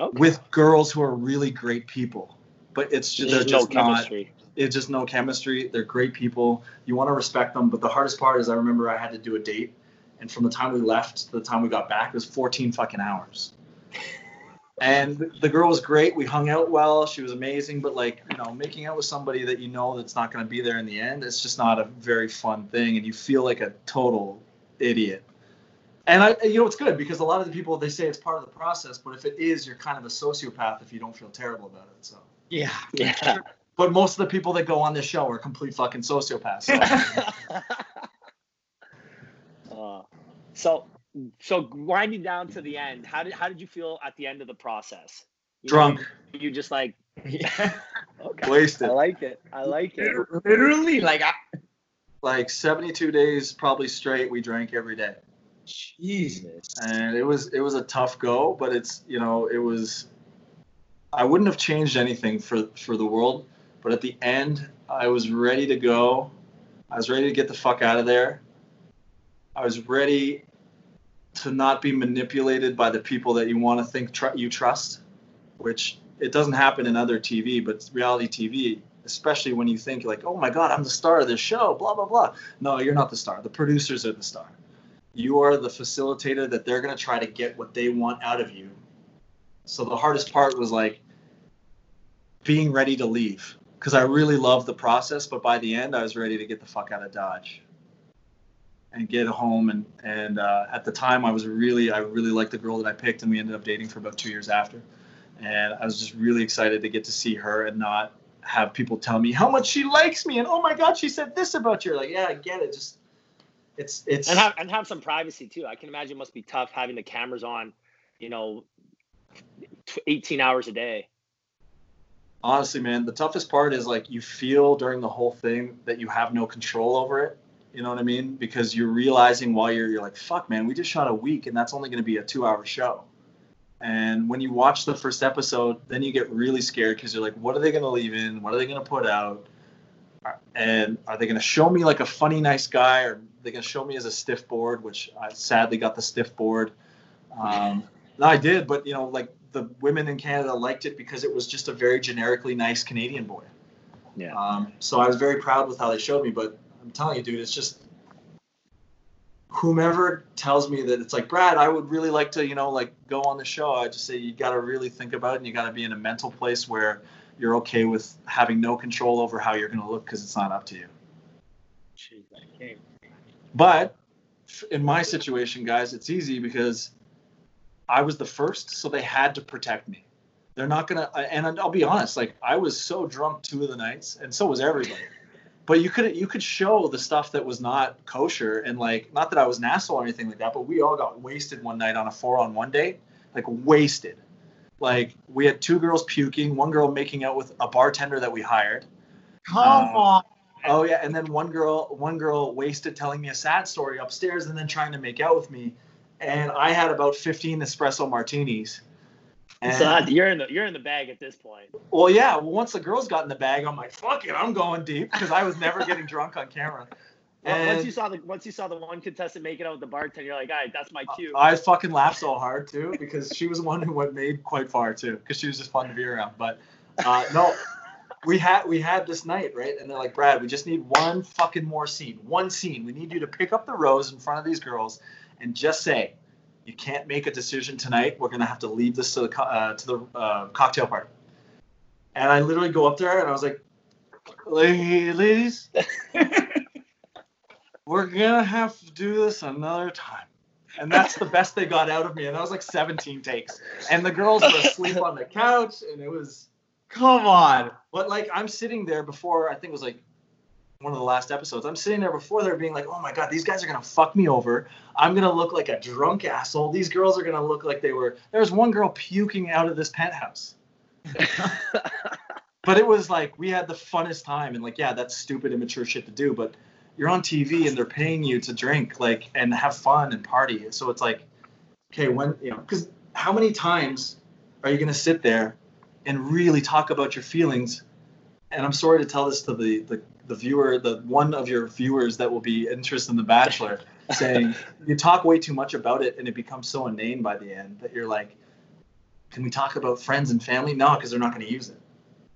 Okay. with girls who are really great people. But it's just, they're There's no just not. chemistry. It's just no chemistry. They're great people. You want to respect them. But the hardest part is I remember I had to do a date, and from the time we left to the time we got back, it was 14 fucking hours. And the girl was great. We hung out well. She was amazing. But like, you know, making out with somebody that you know that's not going to be there in the end, it's just not a very fun thing. And you feel like a total idiot. And I, you know, it's good because a lot of the people they say it's part of the process. But if it is, you're kind of a sociopath if you don't feel terrible about it. So. Yeah. Yeah. <laughs> But most of the people that go on this show are complete fucking sociopaths. So. <laughs> Uh, so, so grinding down to the end, how did how did you feel at the end of the process? You know, Drunk, you just like yeah. <laughs> okay. wasted. I like it. I like it. Literally, like, I, Like 72 days probably straight. We drank every day, Jesus. and it was it was a tough go. But it's you know it was. I wouldn't have changed anything for for the world, but at the end, I was ready to go. I was ready to get the fuck out of there. I was ready to not be manipulated by the people that you want to think tr- you trust, which it doesn't happen in other TV, but reality TV, especially when you think like, oh my God, I'm the star of this show, blah, blah, blah. No, you're not the star. The producers are the star. You are the facilitator that they're going to try to get what they want out of you. So the hardest part was like being ready to leave because I really loved the process, but by the end, I was ready to get the fuck out of Dodge and get home. And and uh, at the time, I was really I really liked the girl that I picked, and we ended up dating for about two years after. And I was just really excited to get to see her and not have people tell me how much she likes me and oh my god, she said this about you. Like yeah, I get it. Just it's it's and have and have some privacy too. I can imagine it must be tough having the cameras on, you know, 18 hours a day honestly, man, the toughest part is like you feel during the whole thing that you have no control over it. You know what I mean? Because you're realizing while you're you're like, fuck, man, we just shot a week and that's only going to be a two hour show. And when you watch the first episode, then you get really scared because you're like, what are they going to leave in? What are they going to put out? And are they going to show me like a funny, nice guy, or are they going to show me as a stiff board? Which I sadly got the stiff board. Um, no, I did, but you know, like the women in Canada liked it because it was just a very generically nice Canadian boy. Yeah. Um, so I was very proud with how they showed me, but I'm telling you, dude, it's just whomever tells me that it's like Brad, I would really like to, you know, like go on the show. I just say you got to really think about it, and you got to be in a mental place where you're okay with having no control over how you're going to look because it's not up to you. Jeez, I can't. But in my situation, guys, it's easy because I was the first, so they had to protect me. They're not gonna. And I'll be honest, like I was so drunk two of the nights, and so was everybody. But you could you could show the stuff that was not kosher, and like not that I was an asshole or anything like that, but we all got wasted one night on a four on one date, like wasted. Like we had two girls puking, one girl making out with a bartender that we hired. Come um, on. Oh yeah, and then one girl one girl wasted telling me a sad story upstairs, and then trying to make out with me and I had about 15 espresso martinis. And, so you're in the you're in the bag at this point. Well, yeah. Well, once the girls got in the bag, I'm like, fuck it, I'm going deep because I was never getting drunk on camera. <laughs> And once you saw the once you saw the one contestant make it out with the bartender, you're like, all right, that's my cue. I fucking laughed so hard too because she was the one who went made quite far too because she was just fun to be around. But uh, no, <laughs> we had we had this night right, and they're like, Brad, we just need one fucking more scene, one scene. We need you to pick up the rose in front of these girls and just say, you can't make a decision tonight. We're gonna have to leave this to the uh, to the uh, cocktail party. And I literally go up there and I was like, ladies, <laughs> we're gonna have to do this another time. And that's the best they got out of me. And that was like 17 takes. And the girls were asleep on the couch, and it was, come on. But like I'm sitting there before I think it was like one of the last episodes. I'm sitting there before they're being like, oh my God, these guys are going to fuck me over. I'm going to look like a drunk asshole. These girls are going to look like they were. There was one girl puking out of this penthouse. <laughs> but it was like, we had the funnest time. And like, yeah, that's stupid, immature shit to do. But you're on TV and they're paying you to drink, like, and have fun and party. So it's like, okay, when, you know, because how many times are you going to sit there and really talk about your feelings? And I'm sorry to tell this to the, the the viewer, the one of your viewers that will be interested in The Bachelor, saying <laughs> you talk way too much about it and it becomes so inane by the end that you're like, can we talk about friends and family? No, because they're not going to use it.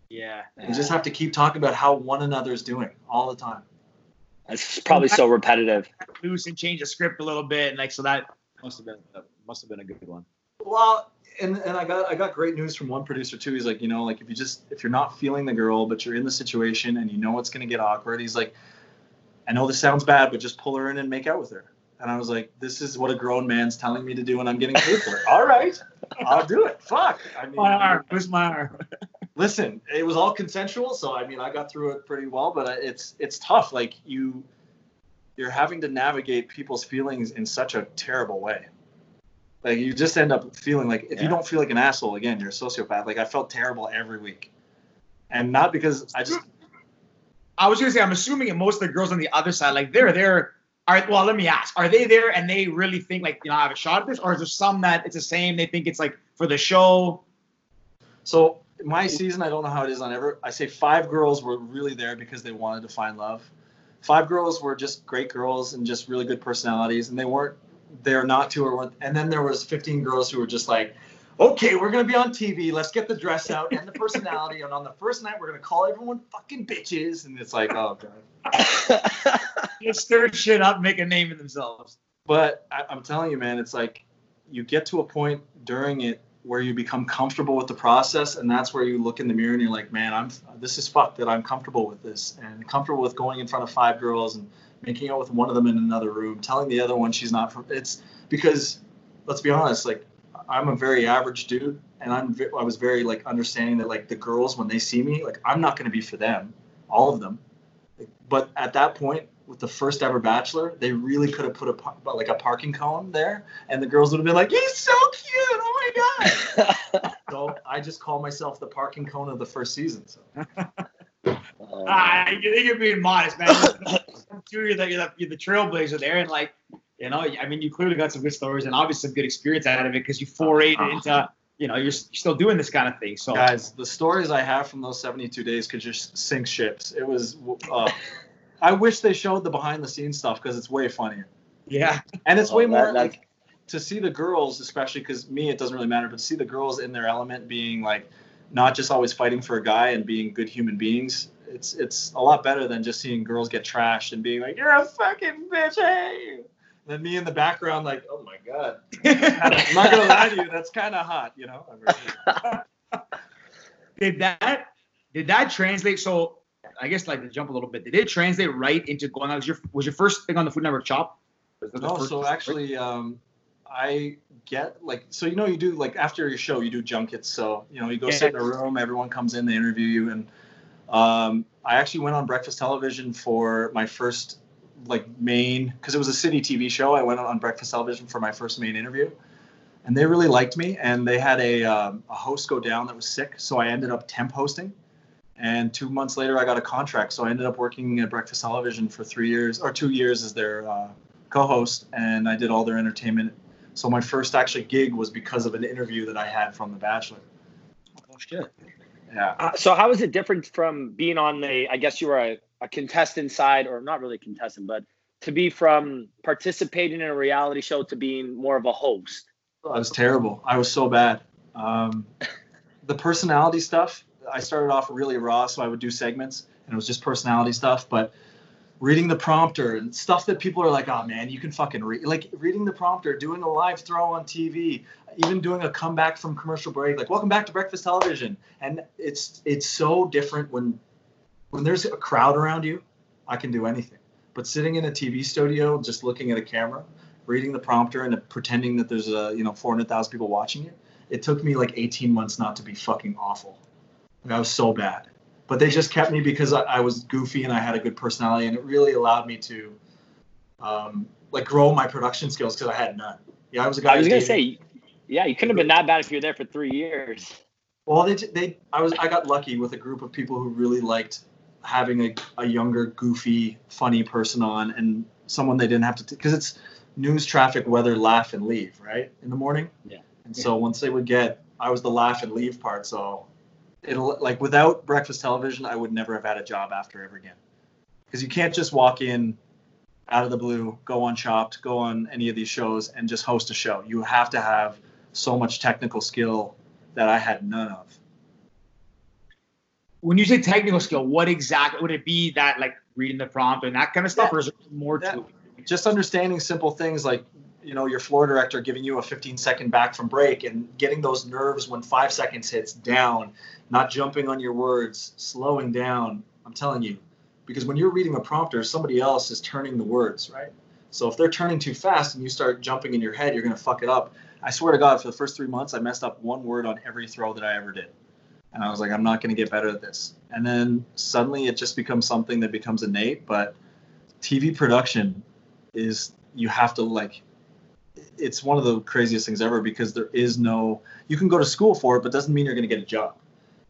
Yeah. You just have to keep talking about how one another's doing all the time. It's probably so repetitive. Loose and change the script a little bit, and like so that must have been must have been a good one. Well, and and I got I got great news from one producer too. He's like, you know, like if you just if you're not feeling the girl, but you're in the situation and you know it's gonna get awkward, he's like, I know this sounds bad, but just pull her in and make out with her. And I was like, this is what a grown man's telling me to do, and I'm getting paid for it. all right, I'll do it. Fuck. I mean, my arm. Where's my arm? <laughs> listen, it was all consensual, so I mean, I got through it pretty well. But it's it's tough. Like you, you're having to navigate people's feelings in such a terrible way. Like you just end up feeling like if yeah. you don't feel like an asshole again, you're a sociopath. Like I felt terrible every week, and not because I just. I was gonna say I'm assuming most of the girls on the other side, like they're there. All right, well, let me ask: Are they there and they really think like you know I have a shot at this, or is there some that it's the same? They think it's like for the show. So my season, I don't know how it is on ever. I say five girls were really there because they wanted to find love. Five girls were just great girls and just really good personalities, and they weren't they're not to or what. And then there was 15 girls who were just like, okay, we're gonna be on TV. Let's get the dress out and the personality. and on the first night, we're gonna call everyone fucking bitches. And it's like, oh god. <laughs> Just stir shit up, make a name of themselves. But I, I'm telling you, man, it's like you get to a point during it where you become comfortable with the process, and that's where you look in the mirror and you're like, man, I'm this is fucked that I'm comfortable with this and comfortable with going in front of five girls and making out with one of them in another room, telling the other one she's not. From, it's because let's be honest, like I'm a very average dude, and I'm I was very like understanding that like the girls when they see me, like I'm not going to be for them, all of them. But at that point, with the first ever Bachelor, they really could have put a par- like a parking cone there, and the girls would have been like, "He's so cute! Oh my god!" <laughs> so I just call myself the parking cone of the first season. So. <laughs> Ah, you think you're being modest, man. <laughs> you're, the, you're, the, you're the trailblazer there, and like, you know, I mean, you clearly got some good stories and obviously some good experience out of it because you forayed into, you know, you're, you're still doing this kind of thing. So, Guys, the stories I have from those 72 days could just sink ships. It was. Uh, I wish they showed the behind the scenes stuff because it's way funnier. yeah, And it's Oh, way that- more that's- like to see the girls, especially because me, it doesn't really matter, but to see the girls in their element, being like not just always fighting for a guy and being good human beings. It's it's a lot better than just seeing girls get trashed and being like, "You're a fucking bitch, hey!" And then me in the background, like, "Oh my god." <laughs> I'm not gonna lie to you, that's kind of hot, you know. <laughs> did that did that translate? So, I guess like to jump a little bit, did it translate right into going on? Was your was your first thing on the Food Network Chopped? Was that the No, first- so actually, um, I get like so you know you do like after your show you do junkets. So you know you go Yeah. sit in a room, everyone comes in, they interview you, and um, I actually went on breakfast television for my first like main because it was a Citytv show. I went on breakfast television for my first main interview, and they really liked me. And they had a um, a host go down that was sick, so I ended up temp hosting. And two months later, I got a contract, so I ended up working at breakfast television for three years or two years as their uh, co-host, and I did all their entertainment. So my first actually gig was because of an interview that I had from The Bachelor. Oh, shit. Yeah. Uh, so how is it different from being on the? I guess you were a, a contestant side, or not really a contestant, but to be from participating in a reality show to being more of a host. I was terrible. I was so bad. Um, the personality stuff, I started off really raw, so I would do segments, and it was just personality stuff. But reading the prompter and stuff that people are like, "Oh man, you can fucking read." Like reading the prompter, doing a live throw on TV, even doing a comeback from commercial break, like "Welcome back to breakfast television," and it's it's so different when when there's a crowd around you. I can do anything, but sitting in a TV studio, just looking at a camera, reading the prompter and pretending that there's a you know 400,000 people watching you. It took me like 18 months not to be fucking awful. Like, I was so bad, but they just kept me because I, I was goofy and I had a good personality, and it really allowed me to um, like grow my production skills because I had none. Yeah, I was a guy. I was gonna dated- say, yeah, you couldn't have been that bad if you were there for three years. Well, they, they I was I got lucky with a group of people who really liked having a, a younger, goofy, funny person on and someone they didn't have to because it's news, traffic, weather, laugh and leave right in the morning. Yeah. And so once they would get, I was the laugh and leave part. So it'll like without breakfast television, I would never have had a job after ever again because you can't just walk in out of the blue, go on Chopped, go on any of these shows and just host a show. You have to have so much technical skill that I had none of. When you say technical skill, what exactly would it be? That like reading the prompt and that kind of stuff, Yeah. or is there more That- to it? just understanding simple things like you know your floor director giving you a 15 second back from break and getting those nerves when five seconds hits down not jumping on your words slowing down. I'm telling you because when you're reading a prompter somebody else is turning the words right? So if they're turning too fast and you start jumping in your head you're going to fuck it up. I swear to god for the first three months i messed up one word on every throw that i ever did. And i was like i'm not going to get better at this. And then suddenly it just becomes something that becomes innate but tv production is you have to like it's one of the craziest things ever because there is no you can go to school for it but doesn't mean you're going to get a job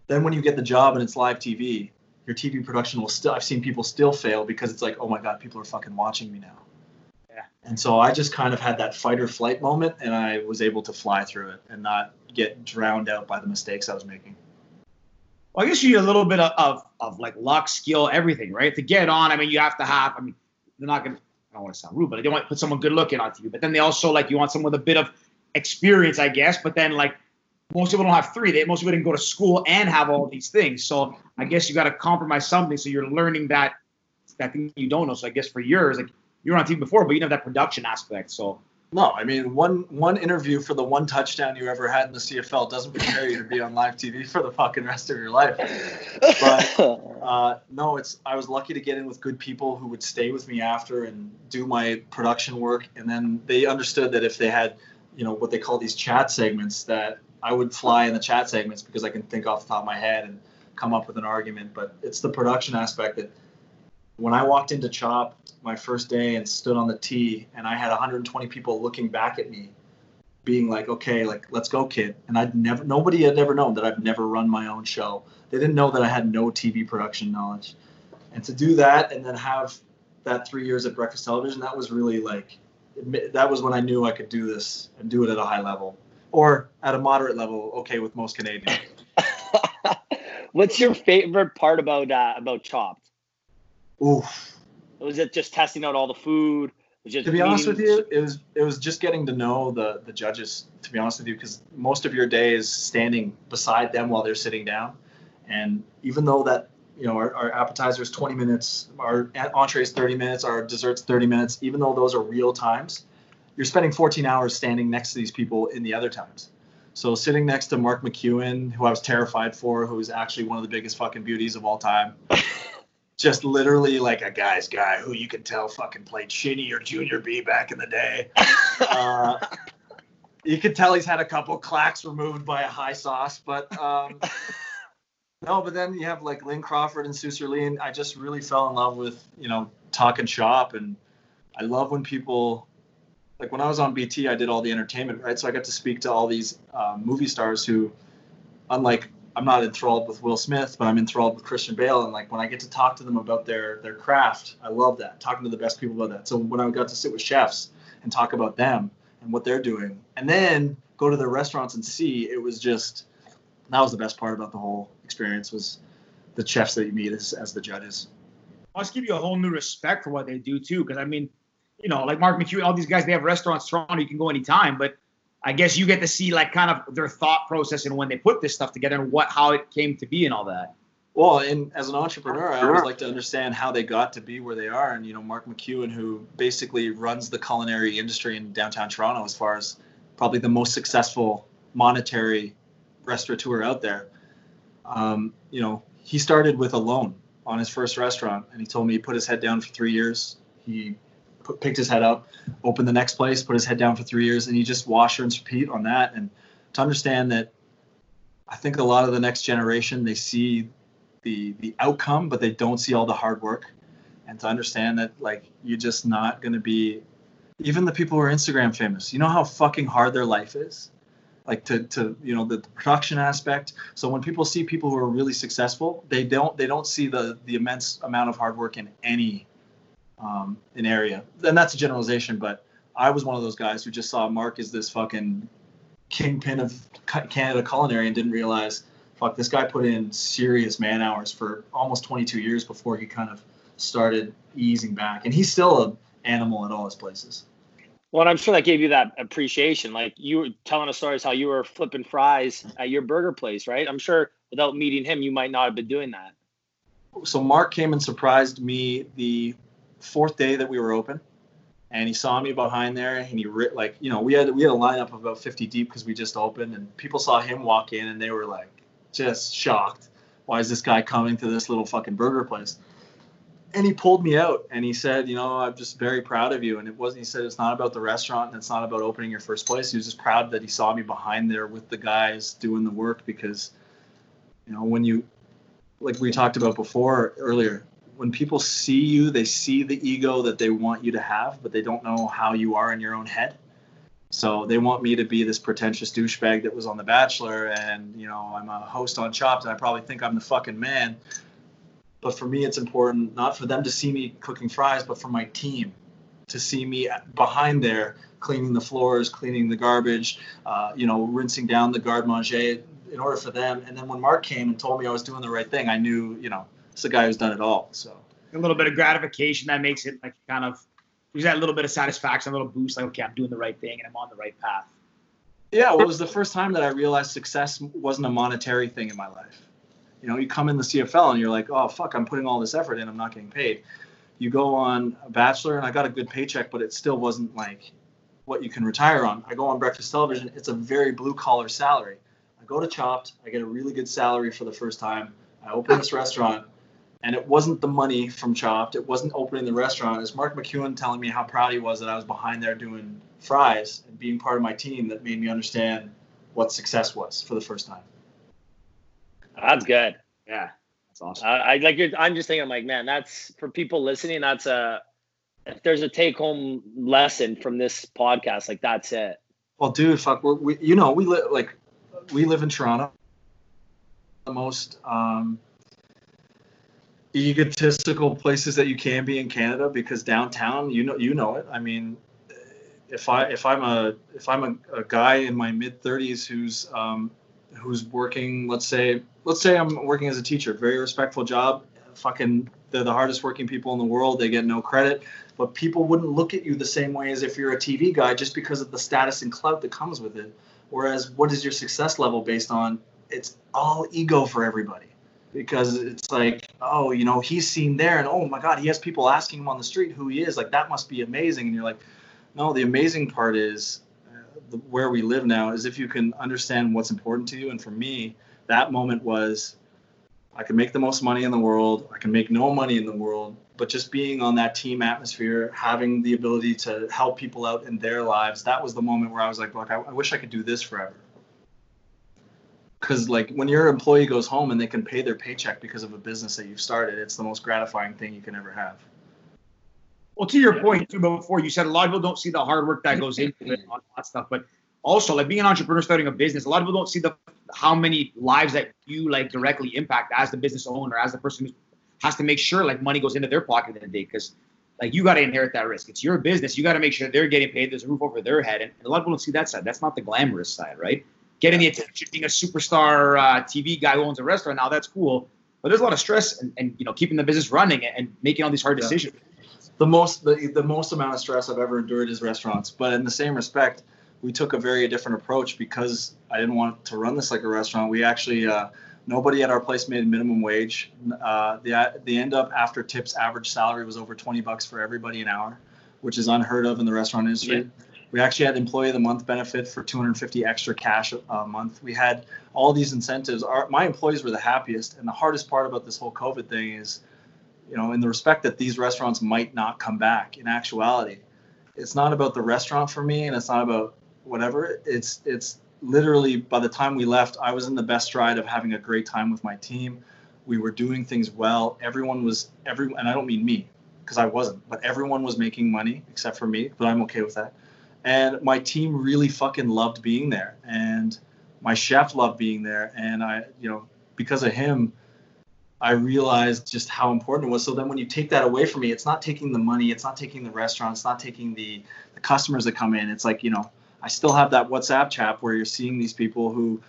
then when you get the job and it's live tv your tv production will still i've seen people still fail because it's like oh my god people are fucking watching me now Yeah. and so i just kind of had that fight or flight moment and i was able to fly through it and not get drowned out by the mistakes i was making Well, I guess you need a little bit of, of, of like luck, skill, everything, right? To get on, I mean, you have to have. I mean, they're not gonna. Don't want to sound rude, but they want to put someone good looking on TV. But then they also like you want someone with a bit of experience, I guess. But then like most people don't have three. They most people didn't go to school and have all these things. So I guess you got to compromise something. So you're learning that that thing you don't know. So I guess for yours, like you were on TV before, but you didn't have that production aspect. So No, I mean one one interview for the one touchdown you ever had in the CFL doesn't prepare you to be on live TV for the fucking rest of your life. But <laughs> uh, no, it's I was lucky to get in with good people who would stay with me after and do my production work, and then they understood that if they had, you know, what they call these chat segments, that I would fly in the chat segments because I can think off the top of my head and come up with an argument. But it's the production aspect that when I walked into Chopped my first day and stood on the tee, and I had 120 people looking back at me, being like, "Okay, like let's go, kid." And I'd never, nobody had ever known that I've never run my own show. They didn't know that I had no TV production knowledge, and to do that and then have that three years at Breakfast Television, that was really like, that was when I knew I could do this and do it at a high level or at a moderate level, okay with most Canadians. <laughs> What's your favorite part about uh, about Chopped? Oof. Was it just testing out all the food? To be honest with you, it was it was just getting to know the the judges. To be honest with you, because most of your day is standing beside them while they're sitting down, and even though that you know our, our is 20 minutes, our entree is 30 minutes, our desserts 30 minutes, even though those are real times, you're spending 14 hours standing next to these people in the other times. So sitting next to Mark McEwan, who I was terrified for, who's actually one of the biggest fucking beauties of all time. Just literally like a guy's guy who you can tell fucking played Shinny or Junior B back in the day. Uh, <laughs> you could tell he's had a couple clacks removed by a high sauce, but um, no. But then you have like Lynn Crawford and Susur Lee. I just really fell in love with you know talking shop, and I love when people like when I was on BT, I did all the entertainment, right? So I got to speak to all these um, movie stars who, unlike I'm not enthralled with Will Smith, but I'm enthralled with Christian Bale, and like when I get to talk to them about their their craft, I love that talking to the best people about that. So when I got to sit with chefs and talk about them and what they're doing, and then go to their restaurants and see, it was just that was the best part about the whole experience was the chefs that you meet as, as the judges. must give you a whole new respect for what they do too. Because I mean, you know, like Mark McHugh, all these guys, they have restaurants Toronto. You can go anytime, but I guess you get to see like kind of their thought process and when they put this stuff together and what how it came to be and all that. Well, and as an entrepreneur, I always like to understand how they got to be where they are. And you know, Mark McEwan, who basically runs the culinary industry in downtown Toronto, as far as probably the most successful monetary restaurateur out there. Um, you know, he started with a loan on his first restaurant, and he told me he put his head down for three years. He put, picked his head up, opened the next place, put his head down for three years, and he just wash, rinse, repeat on that. And to understand that, I think a lot of the next generation they see the the outcome, but they don't see all the hard work. And to understand that, like, you're just not going to be, even the people who are Instagram famous. You know how fucking hard their life is, like to to you know the production aspect. So when people see people who are really successful, they don't they don't see the the immense amount of hard work in any um, an area. And that's a generalization, but I was one of those guys who just saw Mark as this fucking kingpin of Canada culinary and didn't realize, fuck, this guy put in serious man hours for almost 22 years before he kind of started easing back. And he's still an animal at all his places. Well, and I'm sure that gave you that appreciation. Like you were telling us stories how you were flipping fries at your burger place, right? I'm sure without meeting him, you might not have been doing that. So Mark came and surprised me the fourth day that we were open. And he saw me behind there, and he like you know we had we had a lineup of about 50 deep because we just opened, and people saw him walk in, and they were like just shocked. Why is this guy coming to this little fucking burger place? And he pulled me out, and he said, you know, I'm just very proud of you. And it wasn't. He said it's not about the restaurant, and it's not about opening your first place. He was just proud that he saw me behind there with the guys doing the work because, you know, when you, like we talked about before earlier, when people see you, they see the ego that they want you to have, but they don't know how you are in your own head. So they want me to be this pretentious douchebag that was on The Bachelor, and you know I'm a host on Chopped, and I probably think I'm the fucking man. But for me, it's important not for them to see me cooking fries, but for my team to see me behind there cleaning the floors, cleaning the garbage, uh, you know, rinsing down the garde manger in order for them. And then when Mark came and told me I was doing the right thing, I knew, you know, it's the guy who's done it all. So A little bit of gratification that makes it like kind of was that little bit of satisfaction, a little boost, like okay, I'm doing the right thing and I'm on the right path. Yeah, well, it was the first time that I realized success wasn't a monetary thing in my life. You know, you come in the CFL and you're like, oh fuck, I'm putting all this effort in, I'm not getting paid. You go on a bachelor and I got a good paycheck, but it still wasn't like what you can retire on. I go on breakfast television, it's a very blue collar salary. I go to Chopped, I get a really good salary for the first time. I open this restaurant, and it wasn't the money from Chopped. It wasn't opening the restaurant. It's Mark McEwan telling me how proud he was that I was behind there doing fries and being part of my team that made me understand what success was for the first time. That's good. Yeah, that's awesome. I, I like. You're, I'm just thinking, I'm like, man, that's for people listening. That's a if there's a take home lesson from this podcast, like that's it. Well, dude, fuck, we're, we, you know, we live like we live in Toronto. The most um, egotistical places that you can be in Canada because downtown, you know, you know it. I mean, if I if I'm a if I'm a, a guy in my mid 30s who's um, who's working, let's say let's say I'm working as a teacher, very respectful job, fucking they're the hardest working people in the world. They get no credit, but people wouldn't look at you the same way as if you're a TV guy just because of the status and clout that comes with it. Whereas, what is your success level based on? It's all ego for everybody because it's like, oh, you know, he's seen there, and oh my God, he has people asking him on the street who he is. Like that must be amazing. And you're like, no, the amazing part is uh, the, where we live now is if you can understand what's important to you. And for me, that moment was I can make the most money in the world. I can make no money in the world, but just being on that team atmosphere, having the ability to help people out in their lives, that was the moment where I was like, look, I, I wish I could do this forever. Because like when your employee goes home and they can pay their paycheck because of a business that you've started, it's the most gratifying thing you can ever have. Well, to your point too, before you said a lot of people don't see the hard work that goes into it, all that stuff. But also, like being an entrepreneur, starting a business, a lot of people don't see the how many lives that you like directly impact as the business owner, as the person who has to make sure like money goes into their pocket in the day because like you got to inherit that risk. It's your business. You got to make sure they're getting paid. There's a roof over their head, and a lot of people don't see that side. That's not the glamorous side, right? Getting the attention, being a superstar uh, TV guy who owns a restaurant now, that's cool. But there's a lot of stress and, and you know keeping the business running and making all these hard decisions. The most the, the most amount of stress I've ever endured is restaurants. But in the same respect, we took a very different approach because I didn't want to run this like a restaurant. We actually uh, nobody at our place made minimum wage. Uh, the the end up after tips average salary was over 20 bucks for everybody an hour, which is unheard of in the restaurant industry. Yeah. We actually had employee of the month benefit for 250 extra cash a month. We had all these incentives. Our, my employees were the happiest, and the hardest part about this whole COVID thing is, you know, in the respect that these restaurants might not come back. In actuality, it's not about the restaurant for me, and it's not about whatever. It's it's literally by the time we left, I was in the best stride of having a great time with my team. We were doing things well. Everyone was every, and I don't mean me because I wasn't, but everyone was making money except for me. But I'm okay with that. And my team really fucking loved being there, and my chef loved being there. And I, you know, because of him, I realized just how important it was. So then when you take that away from me, it's not taking the money, it's not taking the restaurant, it's not taking the, the customers that come in. It's like, you know, I still have that WhatsApp chat where you're seeing these people who,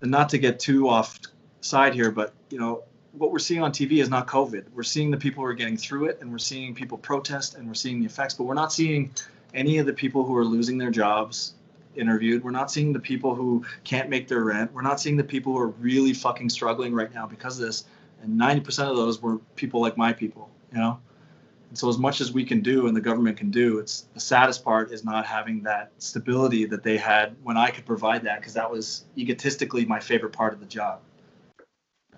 and not to get too off side here, but you know what we're seeing on TV is not COVID. We're seeing the people who are getting through it, and we're seeing people protest, and we're seeing the effects, but we're not seeing any of the people who are losing their jobs interviewed. We're not seeing the people who can't make their rent. We're not seeing the people who are really fucking struggling right now because of this. And 90% of those were people like my people, you know? And so, as much as we can do and the government can do, it's the saddest part is not having that stability that they had when I could provide that, because that was egotistically my favorite part of the job.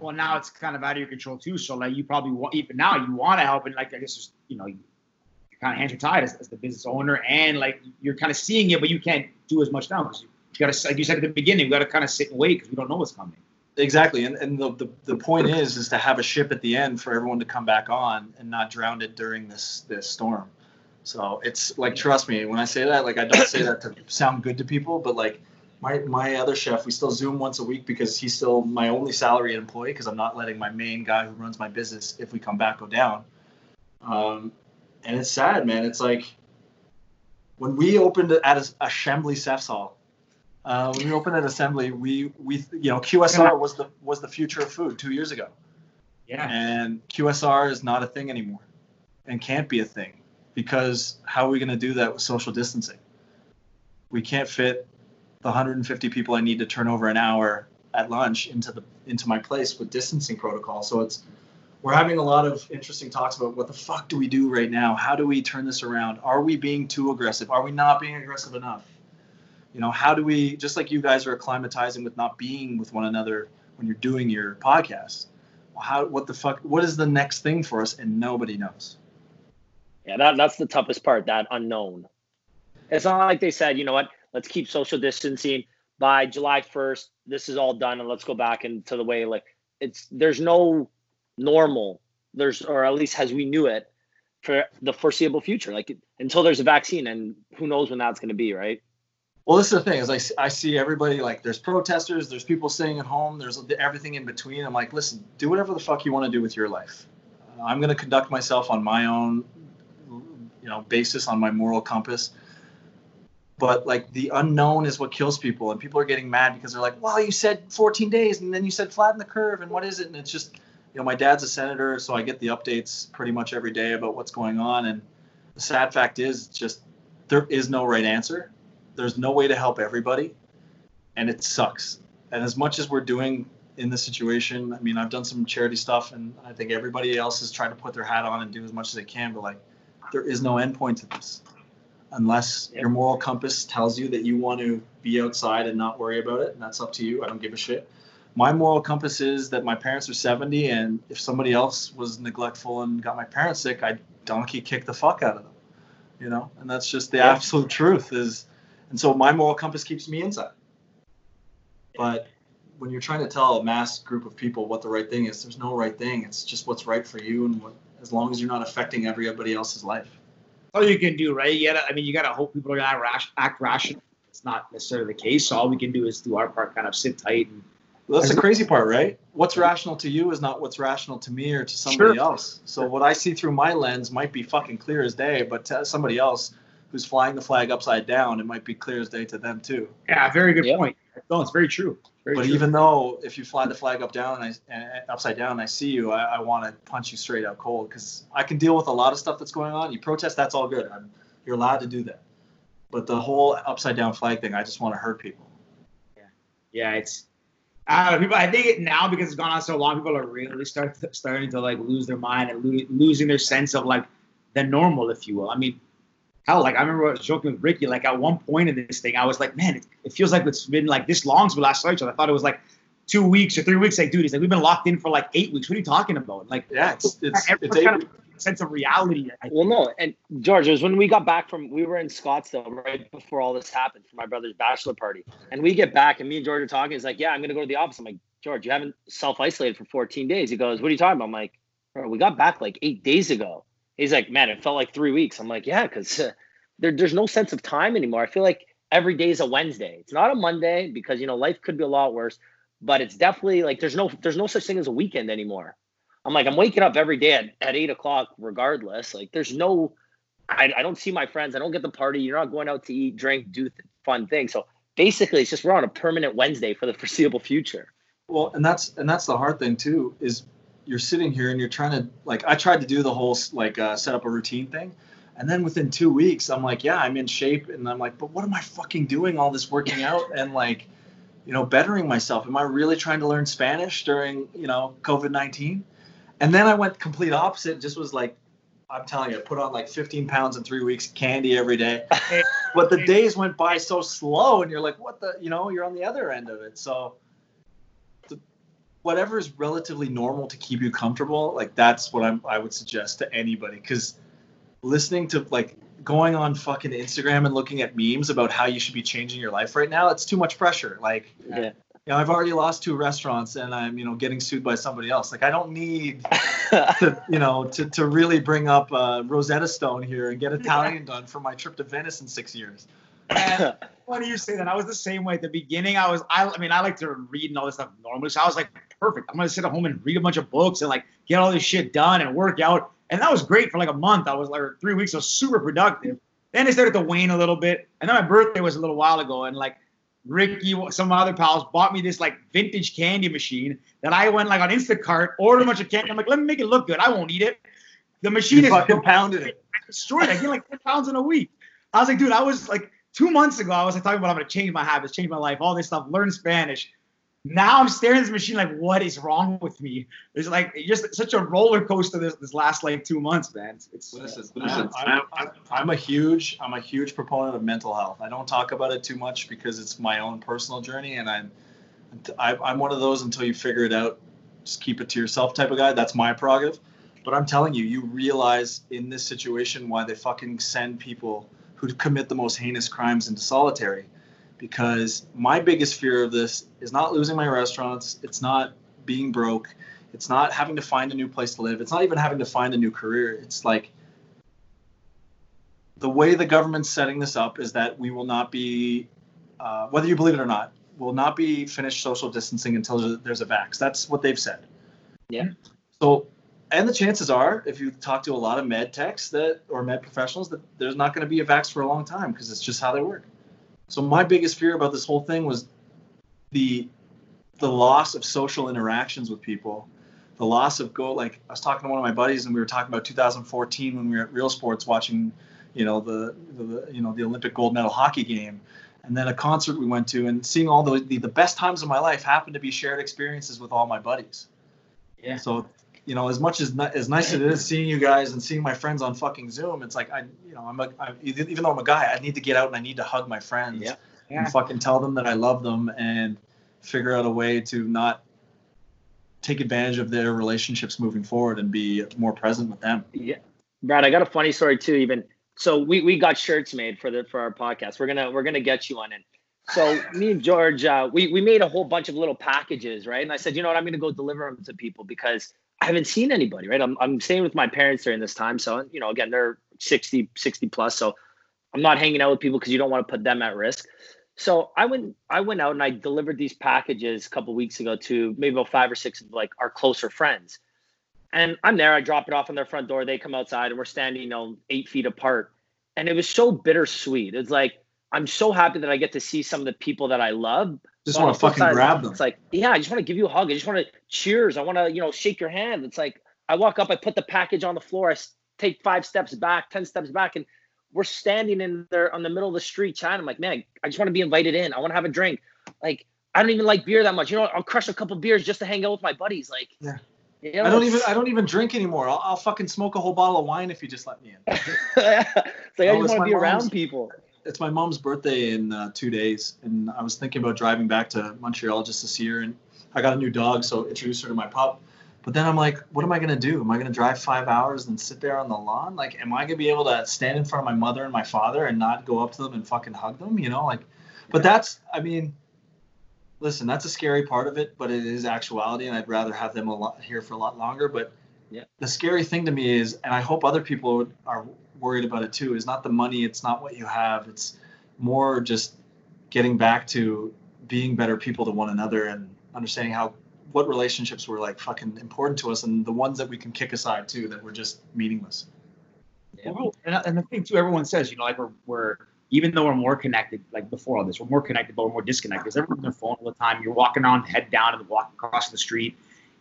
Well, now it's kind of out of your control too. So, like, you probably want even now you want to help, and like, I guess you know, kind of hands are tied as, as, the business owner, and like you're kind of seeing it, but you can't do as much now because you, you got to, like you said at the beginning, we got to kind of sit and wait because we don't know what's coming. Exactly, and and the, the the point is is to have a ship at the end for everyone to come back on and not drown it during this this storm. So it's like trust me when I say that, like I don't say that to sound good to people, but like my my other chef, we still Zoom once a week because he's still my only salary employee because I'm not letting my main guy who runs my business if we come back go down. Um, and it's sad, man. It's like when we opened at a, Assembly Chef's Hall uh, when we opened an assembly, we we you know QSR was the was the future of food two years ago. Yeah. And QSR is not a thing anymore, and can't be a thing. because how are we going to do that with social distancing? We can't fit the 150 people I need to turn over an hour at lunch into the into my place with distancing protocol. So it's we're having a lot of interesting talks about what the fuck do we do right now? How do we turn this around? Are we being too aggressive? Are we not being aggressive enough? You know, how do we just like you guys are acclimatizing with not being with one another when you're doing your podcast? How what the fuck what is the next thing for us and nobody knows. Yeah, that, that's the toughest part, that unknown. It's not like they said, you know what, let's keep social distancing by July 1st. This is all done and let's go back into the way like it's there's no normal. There's or at least as we knew it for the foreseeable future, like until there's a vaccine and who knows when that's going to be, right? Well, this is the thing is I, I see everybody like there's protesters, there's people staying at home, there's everything in between. I'm like, listen, do whatever the fuck you want to do with your life. Uh, I'm going to conduct myself on my own, you know, basis on my moral compass but like the unknown is what kills people and people are getting mad because they're like well you said 14 days and then you said flatten the curve and what is it and it's just you know my dad's a senator so i get the updates pretty much every day about what's going on. And the sad fact is just there is no right answer. There's no way to help everybody. And it sucks. And as much as we're doing in this situation i mean i've done some charity stuff and i think everybody else is trying to put their hat on and do as much as they can but like there is no end point to this. Unless your moral compass tells you that you want to be outside and not worry about it and that's up to you. I don't give a shit my moral compass is that my parents are 70 and if somebody else was neglectful and got my parents sick i'd donkey kick the fuck out of them you know and that's just the absolute truth is and so my moral compass keeps me inside but when you're trying to tell a mass group of people what the right thing is there's no right thing it's just what's right for you and what as long as you're not affecting everybody else's life all you can do, right? You gotta, I mean, you gotta hope people are gonna act, act rational. It's not necessarily the case. So all we can do is do our part, kind of sit tight. And that's the crazy part, right? What's rational to you is not what's rational to me or to somebody sure. else. So what I see through my lens might be fucking clear as day, but to somebody else who's flying the flag upside down, it might be clear as day to them too. Yeah, very good yep. point. No, it's very true. Very but true. even though if you fly the flag up down and I uh, upside down and I see you, I, I want to punch you straight out cold because I can deal with a lot of stuff that's going on. You protest, that's all good. I'm you're allowed to do that. But the whole upside down flag thing, I just want to hurt people. Yeah, yeah, it's. I don't know, people. I think it now because it's gone on so long, people are really start starting to like lose their mind and lo- losing their sense of like the normal, if you will. I mean, hell, like I remember I was joking with Ricky. Like at one point in this thing, I was like, man, it, it feels like it's been like this long since we last saw each other. I thought it was like two weeks or three weeks. Like, dude, he's like, we've been locked in for like eight weeks. What are you talking about? Like, yeah, it's it's, it's eight, of, sense of reality. well, no, and George, it was when we got back from we were in Scottsdale right before all this happened for my brother's bachelor party, and we get back and me and George are talking. He's like, "Yeah, I'm gonna go to the office." I'm like, "George, you haven't self isolated for 14 days." He goes, "What are you talking about?" I'm like, Bro, "We got back like eight days ago." He's like, "Man, it felt like three weeks." I'm like, "Yeah, because uh, there, there's no sense of time anymore. I feel like every day is a Wednesday. It's not a Monday because you know life could be a lot worse." But it's definitely like there's no there's no such thing as a weekend anymore. I'm like, I'm waking up every day at, at eight o'clock, regardless. Like, there's no, I, I don't see my friends. I don't get the party. You're not going out to eat, drink, do th- fun things. So basically, it's just we're on a permanent Wednesday for the foreseeable future. Well, and that's and that's the hard thing too is you're sitting here and you're trying to like I tried to do the whole like uh, set up a routine thing, and then within two weeks I'm like, yeah, I'm in shape, and I'm like, but what am I fucking doing all this working <laughs> out and like, you know, bettering myself? Am I really trying to learn Spanish during you know COVID nineteen? And then I went complete opposite. Just was like, I'm telling you, I put on like 15 pounds in three weeks, candy every day. <laughs> but the days went by so slow, and you're like, what the, you know, you're on the other end of it. So, the, whatever is relatively normal to keep you comfortable, like that's what I'm, I would suggest to anybody. Because listening to like going on fucking Instagram and looking at memes about how you should be changing your life right now, it's too much pressure. Like, yeah you know, I've already lost two restaurants and I'm, you know, getting sued by somebody else. Like I don't need <laughs> to, you know, to, to really bring up uh, Rosetta Stone here and get Italian done for my trip to Venice in six years. And <laughs> funny you say that. I was the same way at the beginning. I was, I, I mean, I like to read and all this stuff normally. So I was like, perfect. I'm going to sit at home and read a bunch of books and like get all this shit done and work out. And that was great for like a month. I was like, three weeks. I was super productive. Then it started to wane a little bit. And then my birthday was a little while ago. And like, Ricky, some other pals bought me this like vintage candy machine that I went like on Instacart, ordered a bunch of candy. I'm like, let me make it look good. I won't eat it. The machine You is fucking pounded it. I destroyed. It. I gained like 10 pounds in a week. I was like, dude, I was like two months ago, I was like talking about I'm gonna change my habits, change my life, all this stuff, learn Spanish. Now I'm staring at this machine like, what is wrong with me? It's like just such a roller coaster this, this last like two months, man. It's, it's Listen, uh, Listen, I'm, I'm, I'm, I'm a huge I'm a huge proponent of mental health. I don't talk about it too much because it's my own personal journey, and I'm I, I'm one of those until you figure it out, just keep it to yourself type of guy. That's my prerogative. But I'm telling you, you realize in this situation why they fucking send people who commit the most heinous crimes into solitary. Because my biggest fear of this is not losing my restaurants. It's not being broke. It's not having to find a new place to live. It's not even having to find a new career. It's like the way the government's setting this up is that we will not be, uh, whether you believe it or not, will not be finished social distancing until there's a vax. That's what they've said. Yeah. So, and the chances are, if you talk to a lot of med techs that or med professionals, that there's not going to be a vax for a long time because it's just how they work. So my biggest fear about this whole thing was the the loss of social interactions with people, the loss of go like I was talking to one of my buddies and we were talking about 2014 when we were at Real Sports watching, you know the, the you know the Olympic gold medal hockey game, and then a concert we went to and seeing all the the, the best times of my life happened to be shared experiences with all my buddies. Yeah. So you know, as much as as nice as it is seeing you guys and seeing my friends on fucking Zoom, it's like I, you know, I'm a, I, even even though I'm a guy, I need to get out and I need to hug my friends Yeah. Yeah. and fucking tell them that I love them and figure out a way to not take advantage of their relationships moving forward and be more present with them. Yeah, Brad, I got a funny story too. Even so, we we got shirts made for the for our podcast. We're gonna we're gonna get you on it. So <laughs> me and George, uh, we we made a whole bunch of little packages, right? And I said, you know what, I'm gonna go deliver them to people because I haven't seen anybody, right? I'm I'm staying with my parents during this time, so you know, again, they're 60 60 plus, so I'm not hanging out with people because you don't want to put them at risk. So I went I went out and I delivered these packages a couple weeks ago to maybe about five or six of like our closer friends. And I'm there, I drop it off on their front door, they come outside and we're standing, you know, eight feet apart. And it was so bittersweet. It's like I'm so happy that I get to see some of the people that I love. Just want to fucking side, grab them. It's like, yeah, I just want to give you a hug. I just want to cheers. I want to, you know, shake your hand. It's like I walk up, I put the package on the floor, I take five steps back, 10 steps back, and we're standing in there on the middle of the street chatting. I'm like, man, I just want to be invited in. I want to have a drink. Like, I don't even like beer that much. You know, I'll crush a couple beers just to hang out with my buddies. Like, Yeah. you know, I don't even I don't even drink anymore. I'll, I'll fucking smoke a whole bottle of wine if you just let me in. <laughs> it's like I just want to be around people. It's my mom's birthday in uh, two days, and I was thinking about driving back to Montreal just to see her. And I got a new dog, so introduced her to my pup. But then I'm like, what am I gonna do? Am I gonna drive five hours and sit there on the lawn? Like, am I gonna be able to stand in front of my mother and my father and not go up to them and fucking hug them? You know, like, but that's, I mean, listen, that's a scary part of it, but it is actuality, and I'd rather have them a lot here for a lot longer. But Yeah. the scary thing to me is, and I hope other people are worried about it too, is not the money, it's not what you have, it's more just getting back to being better people to one another and understanding how what relationships were like fucking important to us and the ones that we can kick aside too that were just meaningless. Well, and, and the thing too, everyone says, you know, like we're, we're even though we're more connected, like before all this, we're more connected, but we're more disconnected. Because everyone's on their phone all the time. You're walking around, head down, and walking across the street.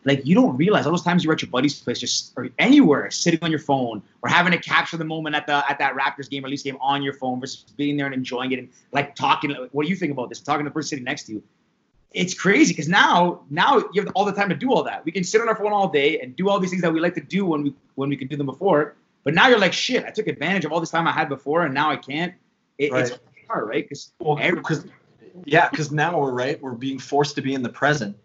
Like you don't realize all those times you're at your buddy's place, just or anywhere, sitting on your phone, or having to capture the moment at the at that Raptors game or Leafs game on your phone versus being there and enjoying it and like talking. like, What do you think about this? Talking to the person sitting next to you. It's crazy because now now you have all the time to do all that. We can sit on our phone all day and do all these things that we like to do when we when we could do them before. But now you're like, shit, I took advantage of all this time I had before and now I can't. It, It's hard, right? Because Well, because yeah, because now we're right. We're being forced to be in the present,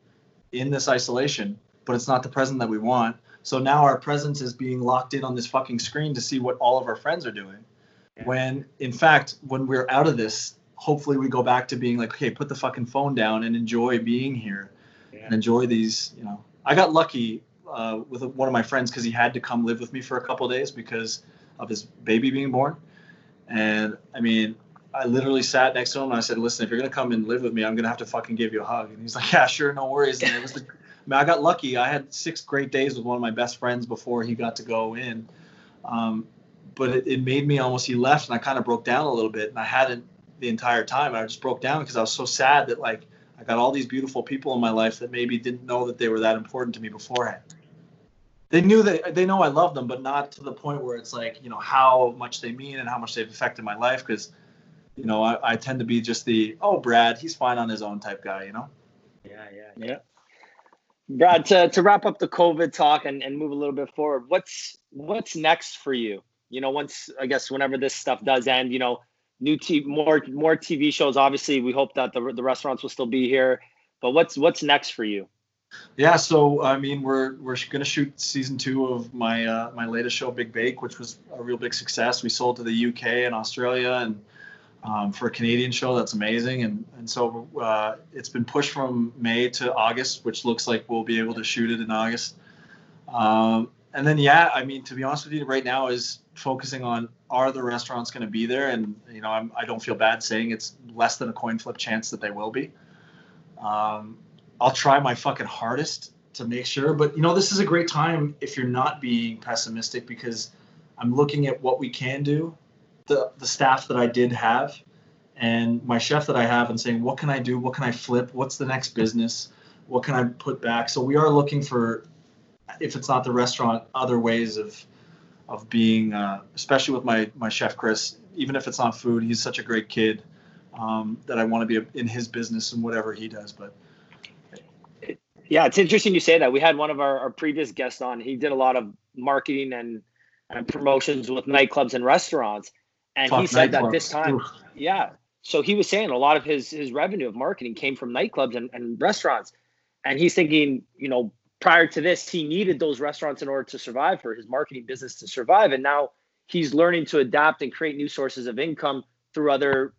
in this isolation, but it's not the present that we want. So now our presence is being locked in on this fucking screen to see what all of our friends are doing. Yeah. When in fact, when we're out of this, hopefully we go back to being like, okay, put the fucking phone down and enjoy being here, and enjoy these. You know, I got lucky uh, with one of my friends because he had to come live with me for a couple days because of his baby being born. And I mean, I literally sat next to him and I said, "Listen, if you're gonna come and live with me, I'm gonna have to fucking give you a hug." And he's like, "Yeah, sure, no worries." And it was the, mean, I got lucky. I had six great days with one of my best friends before he got to go in. Um, but it, it made me almost. He left, and I kind of broke down a little bit, and I hadn't the entire time. I just broke down because I was so sad that like I got all these beautiful people in my life that maybe didn't know that they were that important to me beforehand. they knew that they know I love them, but not to the point where it's like you know how much they mean and how much they've affected my life because you know I, I tend to be just the oh Brad he's fine on his own type guy you know. Yeah, yeah, yeah. Brad, to, to wrap up the COVID talk and, and move a little bit forward, what's what's next for you? You know, once I guess whenever this stuff does end, you know, new TV, more more TV shows. Obviously, we hope that the the restaurants will still be here. But what's what's next for you? Yeah, so I mean, we're we're gonna shoot season two of my uh, my latest show, Big Bake, which was a real big success. We sold to the UK and Australia, and um, for a Canadian show, that's amazing. And and so uh, it's been pushed from May to August, which looks like we'll be able to shoot it in August. Um, and then yeah, I mean, to be honest with you, right now is focusing on are the restaurants going to be there, and you know, I'm, I don't feel bad saying it's less than a coin flip chance that they will be. Um, I'll try my fucking hardest to make sure, but you know, this is a great time if you're not being pessimistic because I'm looking at what we can do the the staff that I did have and my chef that I have and saying what can I do? What can I flip? What's the next business? What can I put back? So we are looking for if it's not the restaurant, other ways of of being, uh, especially with my my chef Chris. Even if it's not food, he's such a great kid um, that I want to be in his business and whatever he does. But yeah, it's interesting you say that. We had one of our, our previous guests on. He did a lot of marketing and, and promotions with nightclubs and restaurants and he said that this time, Oof. yeah. So he was saying a lot of his his revenue of marketing came from nightclubs and, and restaurants, and he's thinking, you know, prior to this, he needed those restaurants in order to survive for his marketing business to survive, and now he's learning to adapt and create new sources of income through other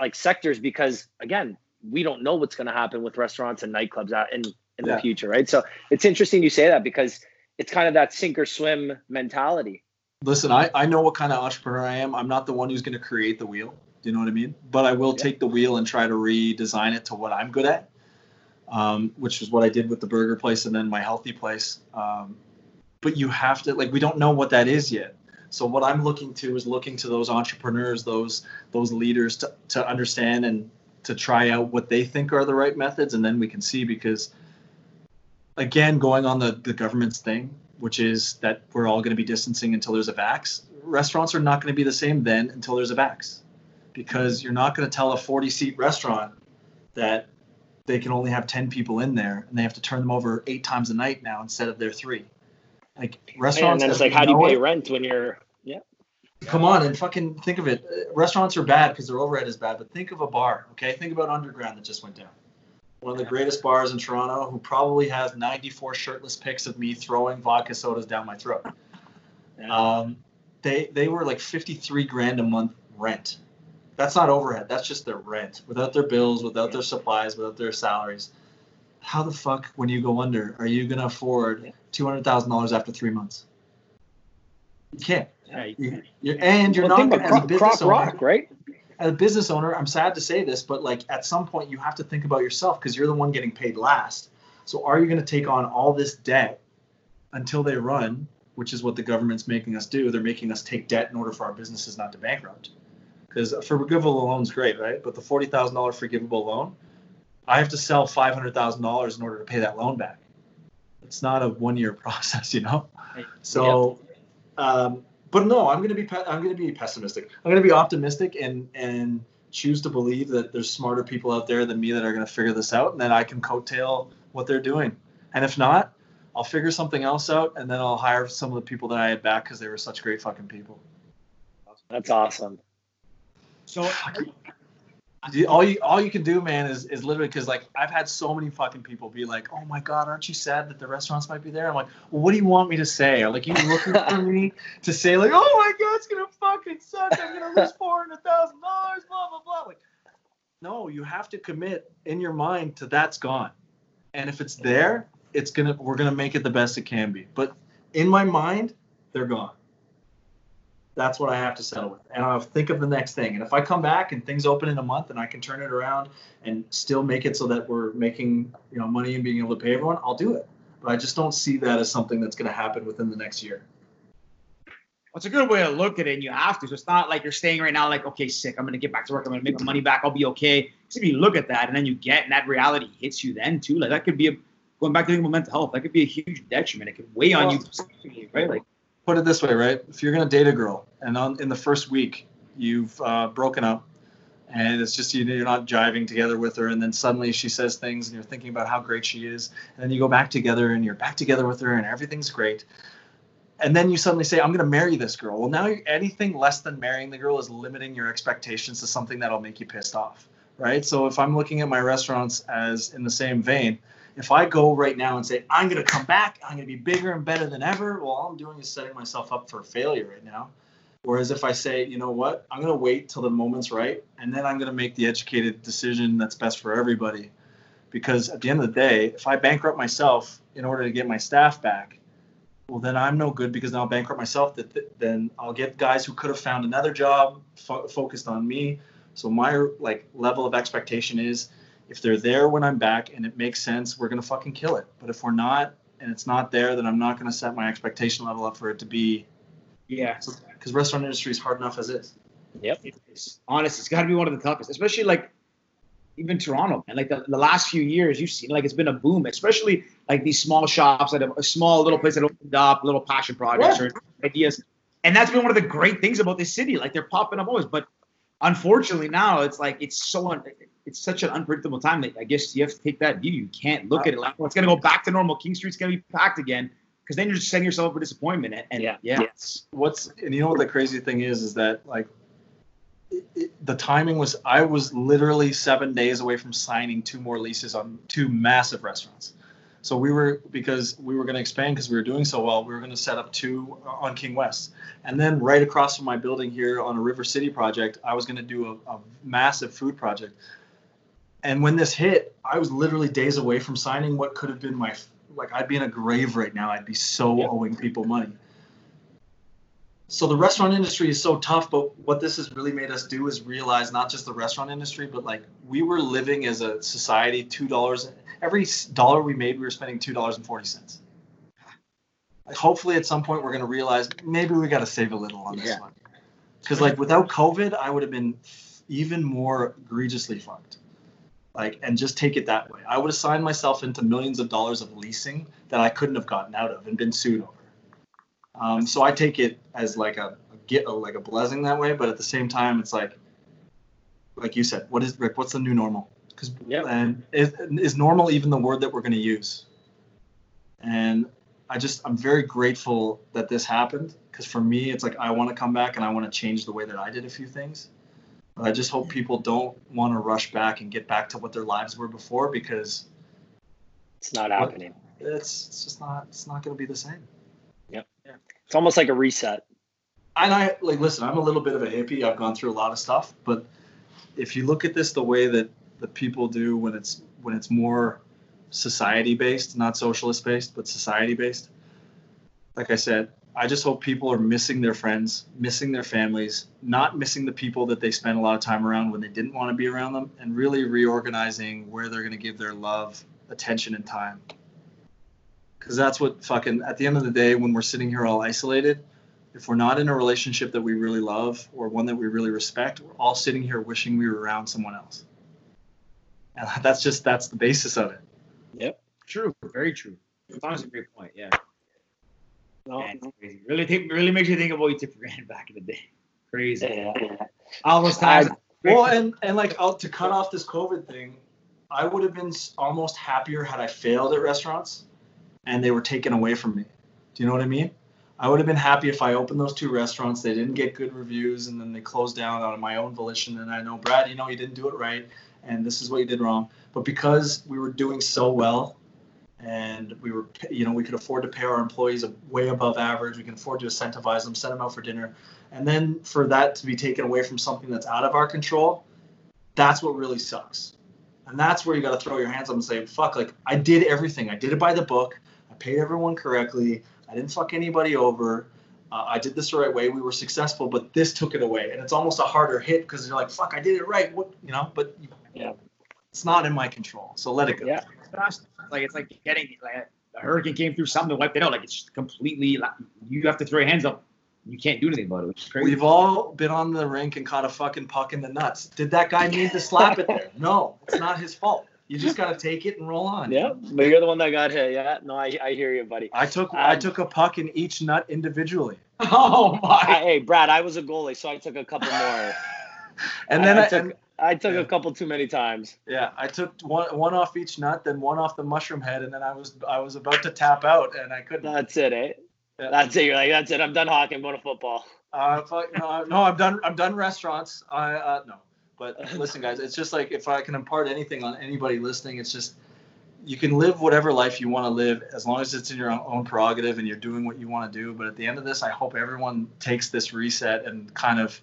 like sectors because again, we don't know what's going to happen with restaurants and nightclubs out in in yeah. the future, right? So it's interesting you say that because it's kind of that sink or swim mentality. Listen, I, I know what kind of entrepreneur I am. I'm not the one who's going to create the wheel. Do you know what I mean? But I will yeah. take the wheel and try to redesign it to what I'm good at, um, which is what I did with the burger place and then my healthy place. Um, but you have to like we don't know what that is yet. So what I'm looking to is looking to those entrepreneurs, those those leaders to to understand and to try out what they think are the right methods, and then we can see because again, going on the the government's thing, which is that we're all going to be distancing until there's a vax. Restaurants are not going to be the same then until there's a vax, because you're not going to tell a 40 seat restaurant that they can only have 10 people in there and they have to turn them over eight times a night now instead of their three. Like restaurants. And then it's like, how do you pay it, rent when you're, yeah. Come on and fucking think of it. Restaurants are bad because their overhead is bad, but think of a bar, okay? Think about Underground that just went down one of the greatest bars in Toronto, who probably has 94 shirtless pics of me throwing vodka sodas down my throat. Um, they they were like 53 grand a month rent. That's not overhead. That's just their rent, without their bills, without their supplies, without their salaries. How the fuck, when you go under, are you gonna afford two hundred thousand dollars after three months? You can't. Yeah, you, you're, and you're well, not going to business rock, right? As a business owner, I'm sad to say this, but like at some point you have to think about yourself because you're the one getting paid last. So are you going to take on all this debt until they run, which is what the government's making us do? They're making us take debt in order for our businesses not to bankrupt. Because a forgivable loan's great, right? But the forty thousand dollar forgivable loan, I have to sell five hundred thousand dollars in order to pay that loan back. It's not a one year <laughs> process, you know. So. Um, but no, I'm gonna be I'm gonna be pessimistic. I'm gonna be optimistic and and choose to believe that there's smarter people out there than me that are gonna figure this out, and then I can coattail what they're doing. And if not, I'll figure something else out, and then I'll hire some of the people that I had back because they were such great fucking people. That's awesome. So all you all you can do, man, is is literally because like I've had so many fucking people be like, "Oh my god, aren't you sad that the restaurants might be there?" I'm like, "Well, what do you want me to say? Are like you looking for me <laughs> to say like, oh my god, it's gonna fucking suck. I'm gonna lose four hundred thousand dollars, blah blah blah." Like, no, you have to commit in your mind to that's gone, and if it's there, it's gonna we're gonna make it the best it can be. But in my mind, they're gone that's what I have to settle with. And I'll think of the next thing. And if I come back and things open in a month and I can turn it around and still make it so that we're making you know money and being able to pay everyone, I'll do it. But I just don't see that as something that's going to happen within the next year. Well, it's a good way to look at it, and you have to. So it's not like you're staying right now, like, okay, sick, I'm going to get back to work, I'm going to make my money back, I'll be okay. So if you look at that and then you get, and that reality hits you then too, like that could be a going back to thinking about mental health, that could be a huge detriment. It could weigh on you, right? Like, put it this way, right? If you're gonna date a girl and on, in the first week you've uh, broken up, and it's just you, you're not jiving together with her, and then suddenly she says things, and you're thinking about how great she is, and then you go back together, and you're back together with her, and everything's great, and then you suddenly say, "I'm gonna marry this girl." Well, now anything less than marrying the girl is limiting your expectations to something that'll make you pissed off, right? So if I'm looking at my restaurants as in the same vein, if I go right now and say, I'm going to come back, I'm going to be bigger and better than ever, well, all I'm doing is setting myself up for failure right now. Whereas if I say, you know what, I'm going to wait till the moment's right, and then I'm going to make the educated decision that's best for everybody. Because at the end of the day, if I bankrupt myself in order to get my staff back, well, then I'm no good because now I'll bankrupt myself. That then I'll get guys who could have found another job fo- focused on me. So my like level of expectation is if they're there when I'm back and it makes sense, we're gonna fucking kill it. But if we're not and it's not there, then I'm not gonna set my expectation level up for it to be. yeah, Because restaurant industry is hard enough as is. Yep. It's honest. It's got to be one of the toughest, especially like even Toronto. And like the, the last few years, you've seen like it's been a boom, especially like these small shops that have a small little place that opened up, little passion projects or ideas. And that's been one of the great things about this city. Like they're popping up always, but unfortunately now it's like it's so un- it's such an unpredictable time that I guess you have to take that view. You can't look at it like, well, it's gonna go back to normal. King Street's gonna be packed again because then you're just setting yourself up for disappointment. And, and Yeah. yeah, Yeah. it's What's and you know what the crazy thing is is that like it, it, the timing was I was literally seven days away from signing two more leases on two massive restaurants. So we were because we were going to expand because we were doing so well. We were going to set up two uh, on King West, and then right across from my building here on a River City project, I was going to do a, a massive food project. And when this hit, I was literally days away from signing what could have been my like I'd be in a grave right now. I'd be so owing people money. So the restaurant industry is so tough, but what this has really made us do is realize not just the restaurant industry, but like we were living as a society two dollars every dollar we made, we were spending two dollars and forty cents. Hopefully at some point we're gonna realize maybe we got to save a little on this Yeah. one, because like without COVID, I would have been even more egregiously fucked. Like and just take it that way. I would have signed myself into millions of dollars of leasing that I couldn't have gotten out of and been sued over. Um, so I take it as like a, a get like a blessing that way, but at the same time, it's like, like you said, what is Rick? What's the new normal? Because Yep. and is, is normal even the word that we're going to use? And I just I'm very grateful that this happened because for me, it's like I want to come back and I want to change the way that I did a few things. But I just hope people don't want to rush back and get back to what their lives were before because It's not happening. it's it's just not it's not going to be the same. Yeah. It's almost like a reset. and I like listen. I'm a little bit of a hippie. I've gone through a lot of stuff, but if you look at this the way that the people do when it's when it's more society based, not socialist based, but society based. Like I said, I just hope people are missing their friends, missing their families, not missing the people that they spent a lot of time around when they didn't want to be around them, and really reorganizing where they're going to give their love, attention, and time. Because that's what fucking, at the end of the day, when we're sitting here all isolated, if we're not in a relationship that we really love or one that we really respect, we're all sitting here wishing we were around someone else. And <laughs> that's just, that's the basis of it. Yep. True, very true. It's honestly a great point. Yeah. No, Man, it's crazy. Really, take, really makes you think of what you took for granted <laughs> back in the day. Crazy. yeah. All those times. Well, and and like I'll, to cut off this COVID thing, I would have been almost happier had I failed at restaurants, and they were taken away from me. Do you know what I mean? I would have been happy if I opened those two restaurants. They didn't get good reviews, and then they closed down on my own volition. And I know, Brad, you know, you didn't do it right, and this is what you did wrong. But because we were doing so well, and we were, you know, we could afford to pay our employees way above average. We can afford to incentivize them, send them out for dinner, and then for that to be taken away from something that's out of our control, that's what really sucks. And that's where you got to throw your hands up and say, fuck, like I did everything. I did it by the book. I paid everyone correctly. I didn't fuck anybody over. Uh, I did this the right way. We were successful, but this took it away. And it's almost a harder hit because you're like, fuck, I did it right. What, you know, but Yeah. it's not in my control. So let it go. Yeah. like it's like getting like a hurricane came through something to wipe it out. Like it's just completely. Like, you have to throw your hands up. You can't do anything about it, which crazy. We've all been on the rink and caught a fucking puck in the nuts. Did that guy need to slap it there? No, it's not his fault. You just gotta take it and roll on. Yeah, but you're the one that got hit. Yeah, no, I, I hear you, buddy. I took I Um, took a puck in each nut individually, <laughs> Oh I, my! hey, Brad, I was a goalie, so I took a couple more. <laughs> and then I, I took and- I took Yeah. a couple too many times. yeah I took one one off each nut, then one off the mushroom head, and then I was I was about to tap out, and I couldn't. That's it, eh? Yeah. That's it. You're like, that's it. I'm done hockey. I'm going to football. Uh, fuck, no, no, I'm done. I'm done restaurants. I uh, no. But <laughs> listen, guys, it's just like if I can impart anything on anybody listening, it's just you can live whatever life you want to live as long as it's in your own- own prerogative and you're doing what you want to do. But at the end of this, I hope everyone takes this reset and kind of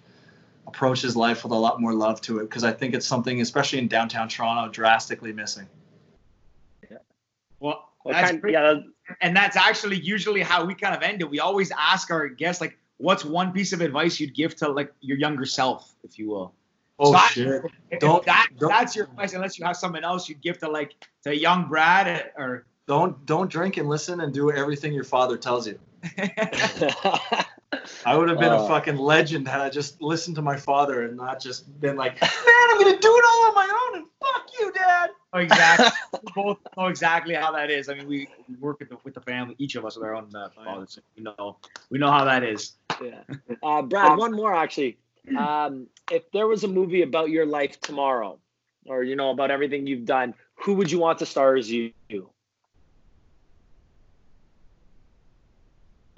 approaches life with a lot more love to it because I think it's something, especially in downtown Toronto, drastically missing. Yeah. Well, that's kind, great. yeah, that- and that's actually usually how we kind of end it. We always ask our guests like, "What's one piece of advice you'd give to like your younger self, if you will?" Oh So shit! If Don't- that, don't- that's your advice, unless you have someone else you'd give to like to young Brad uh, or. Don't don't drink and listen and do everything your father tells you. <laughs> <laughs> <laughs> I would have been a Uh. fucking legend had I just listened to my father and not just been like, <laughs> man, I'm gonna do it all on my own and fuck you, dad. Oh, exactly. we both know exactly how that is. I mean, we, we work with the, with the family, each of us with our own uh, fathers. So we know we know how that is. yeah. Uh, Brad, one more actually. Um, if there was a movie about your life tomorrow, or you know about everything you've done, who would you want to star as you?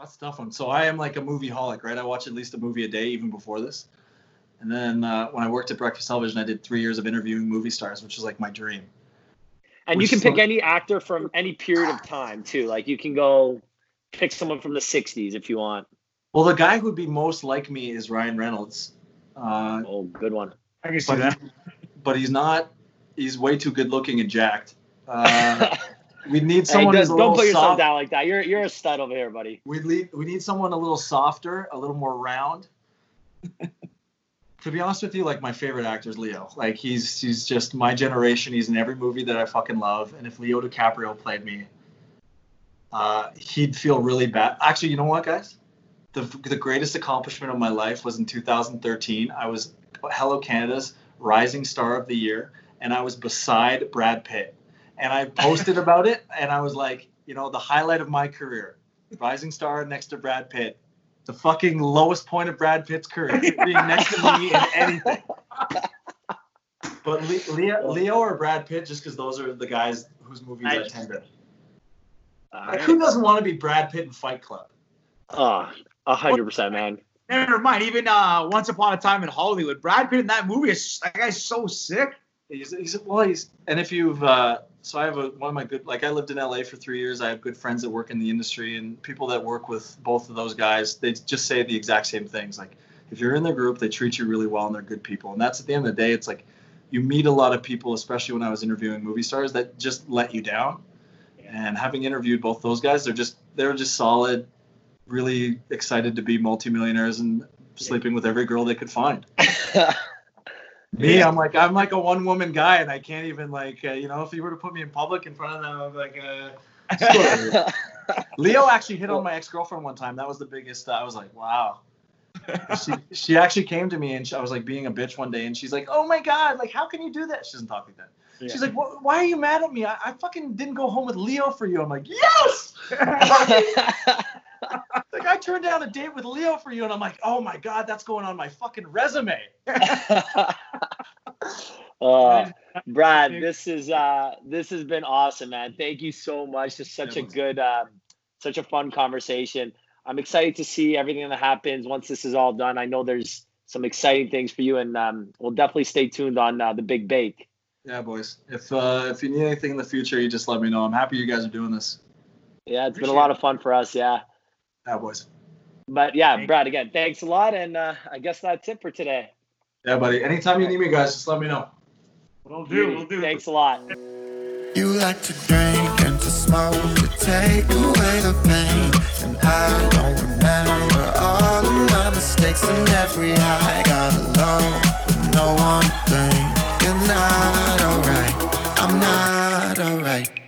That's a tough one. So I am like a movie holic, right? I watch at least a movie a day, even before this. And then uh, when I worked at Breakfast Television, I did three years of interviewing movie stars, which is like my dream. And you can pick song? any actor from any period of time too. Like you can go pick someone from the '60s if you want. Well, the guy who'd be most like me is Ryan Reynolds. Uh, Oh, good one. I can see but, that. <laughs> but he's not. He's way too good looking and jacked. Uh, <laughs> we need someone don't, don't put yourself soft. down like that. You're you're a stud over here, buddy. We need we need someone a little softer, a little more round. <laughs> to be honest with you, like my favorite actor is Leo. Like he's he's just my generation. He's in every movie that I fucking love. And if Leo DiCaprio played me, uh, he'd feel really bad. Actually, you know what, guys? The the greatest accomplishment of my life was in 2013. I was Hello Canada's Rising Star of the Year, and I was beside Brad Pitt. And I posted about it, and I was like, you know, the highlight of my career rising star next to Brad Pitt. The fucking lowest point of Brad Pitt's career, <laughs> being next to me in anything. But Le- Leo, Leo or Brad Pitt, just because those are the guys whose movies I, I- tend to. Like, who doesn't want to be Brad Pitt in Fight Club? Oh, a hundred percent, man. Never mind. Even uh, Once Upon a Time in Hollywood, Brad Pitt in that movie is that guy's so sick. He's, he's well, he's and if you've uh, so I have a, one of my good like I lived in LA for three years. I have good friends that work in the industry and people that work with both of those guys. They just say the exact same things. Like if you're in their group, they treat you really well and they're good people. And that's at the end of the day. It's like you meet a lot of people, especially when I was interviewing movie stars, that just let you down. And having interviewed both those guys, they're just they're just solid, really excited to be multimillionaires and sleeping with every girl they could find. <laughs> Me, Yeah. I'm like I'm like a one woman guy, and I can't even like uh, you know if you were to put me in public in front of them, I'm like uh, <laughs> Leo actually hit on my ex girlfriend one time. That was the biggest. Uh, I was like, wow. she she actually came to me and she, I was like being a bitch one day, and she's like, oh my god, like how can you do that? She doesn't talk like that. She's like, why are you mad at me? I, I fucking didn't go home with Leo for you. I'm like, yes. <laughs> Like I turned down a date with Leo for you, and I'm like, oh my god, that's going on my fucking resume. <laughs> uh, Brad, this is uh, this has been awesome, man. Thank you so much. Just such a good, um, such a fun conversation. I'm excited to see everything that happens once this is all done. I know there's some exciting things for you, and um, we'll definitely stay tuned on uh, the Big Bake. Yeah, boys. If uh, if you need anything in the future, you just let me know. I'm happy you guys are doing this. Yeah, it's been a lot of fun for us. Yeah, Cowboys. But yeah, Brad, again, thanks a lot. And uh, I guess that's it for today. Yeah, buddy. Anytime you need me, guys, just let me know. We'll do. We'll do. Thanks a lot. You like to drink and to smoke to take away the pain. And I don't remember all of my mistakes and every high. I got alone no one thing. You're not alright. I'm not alright.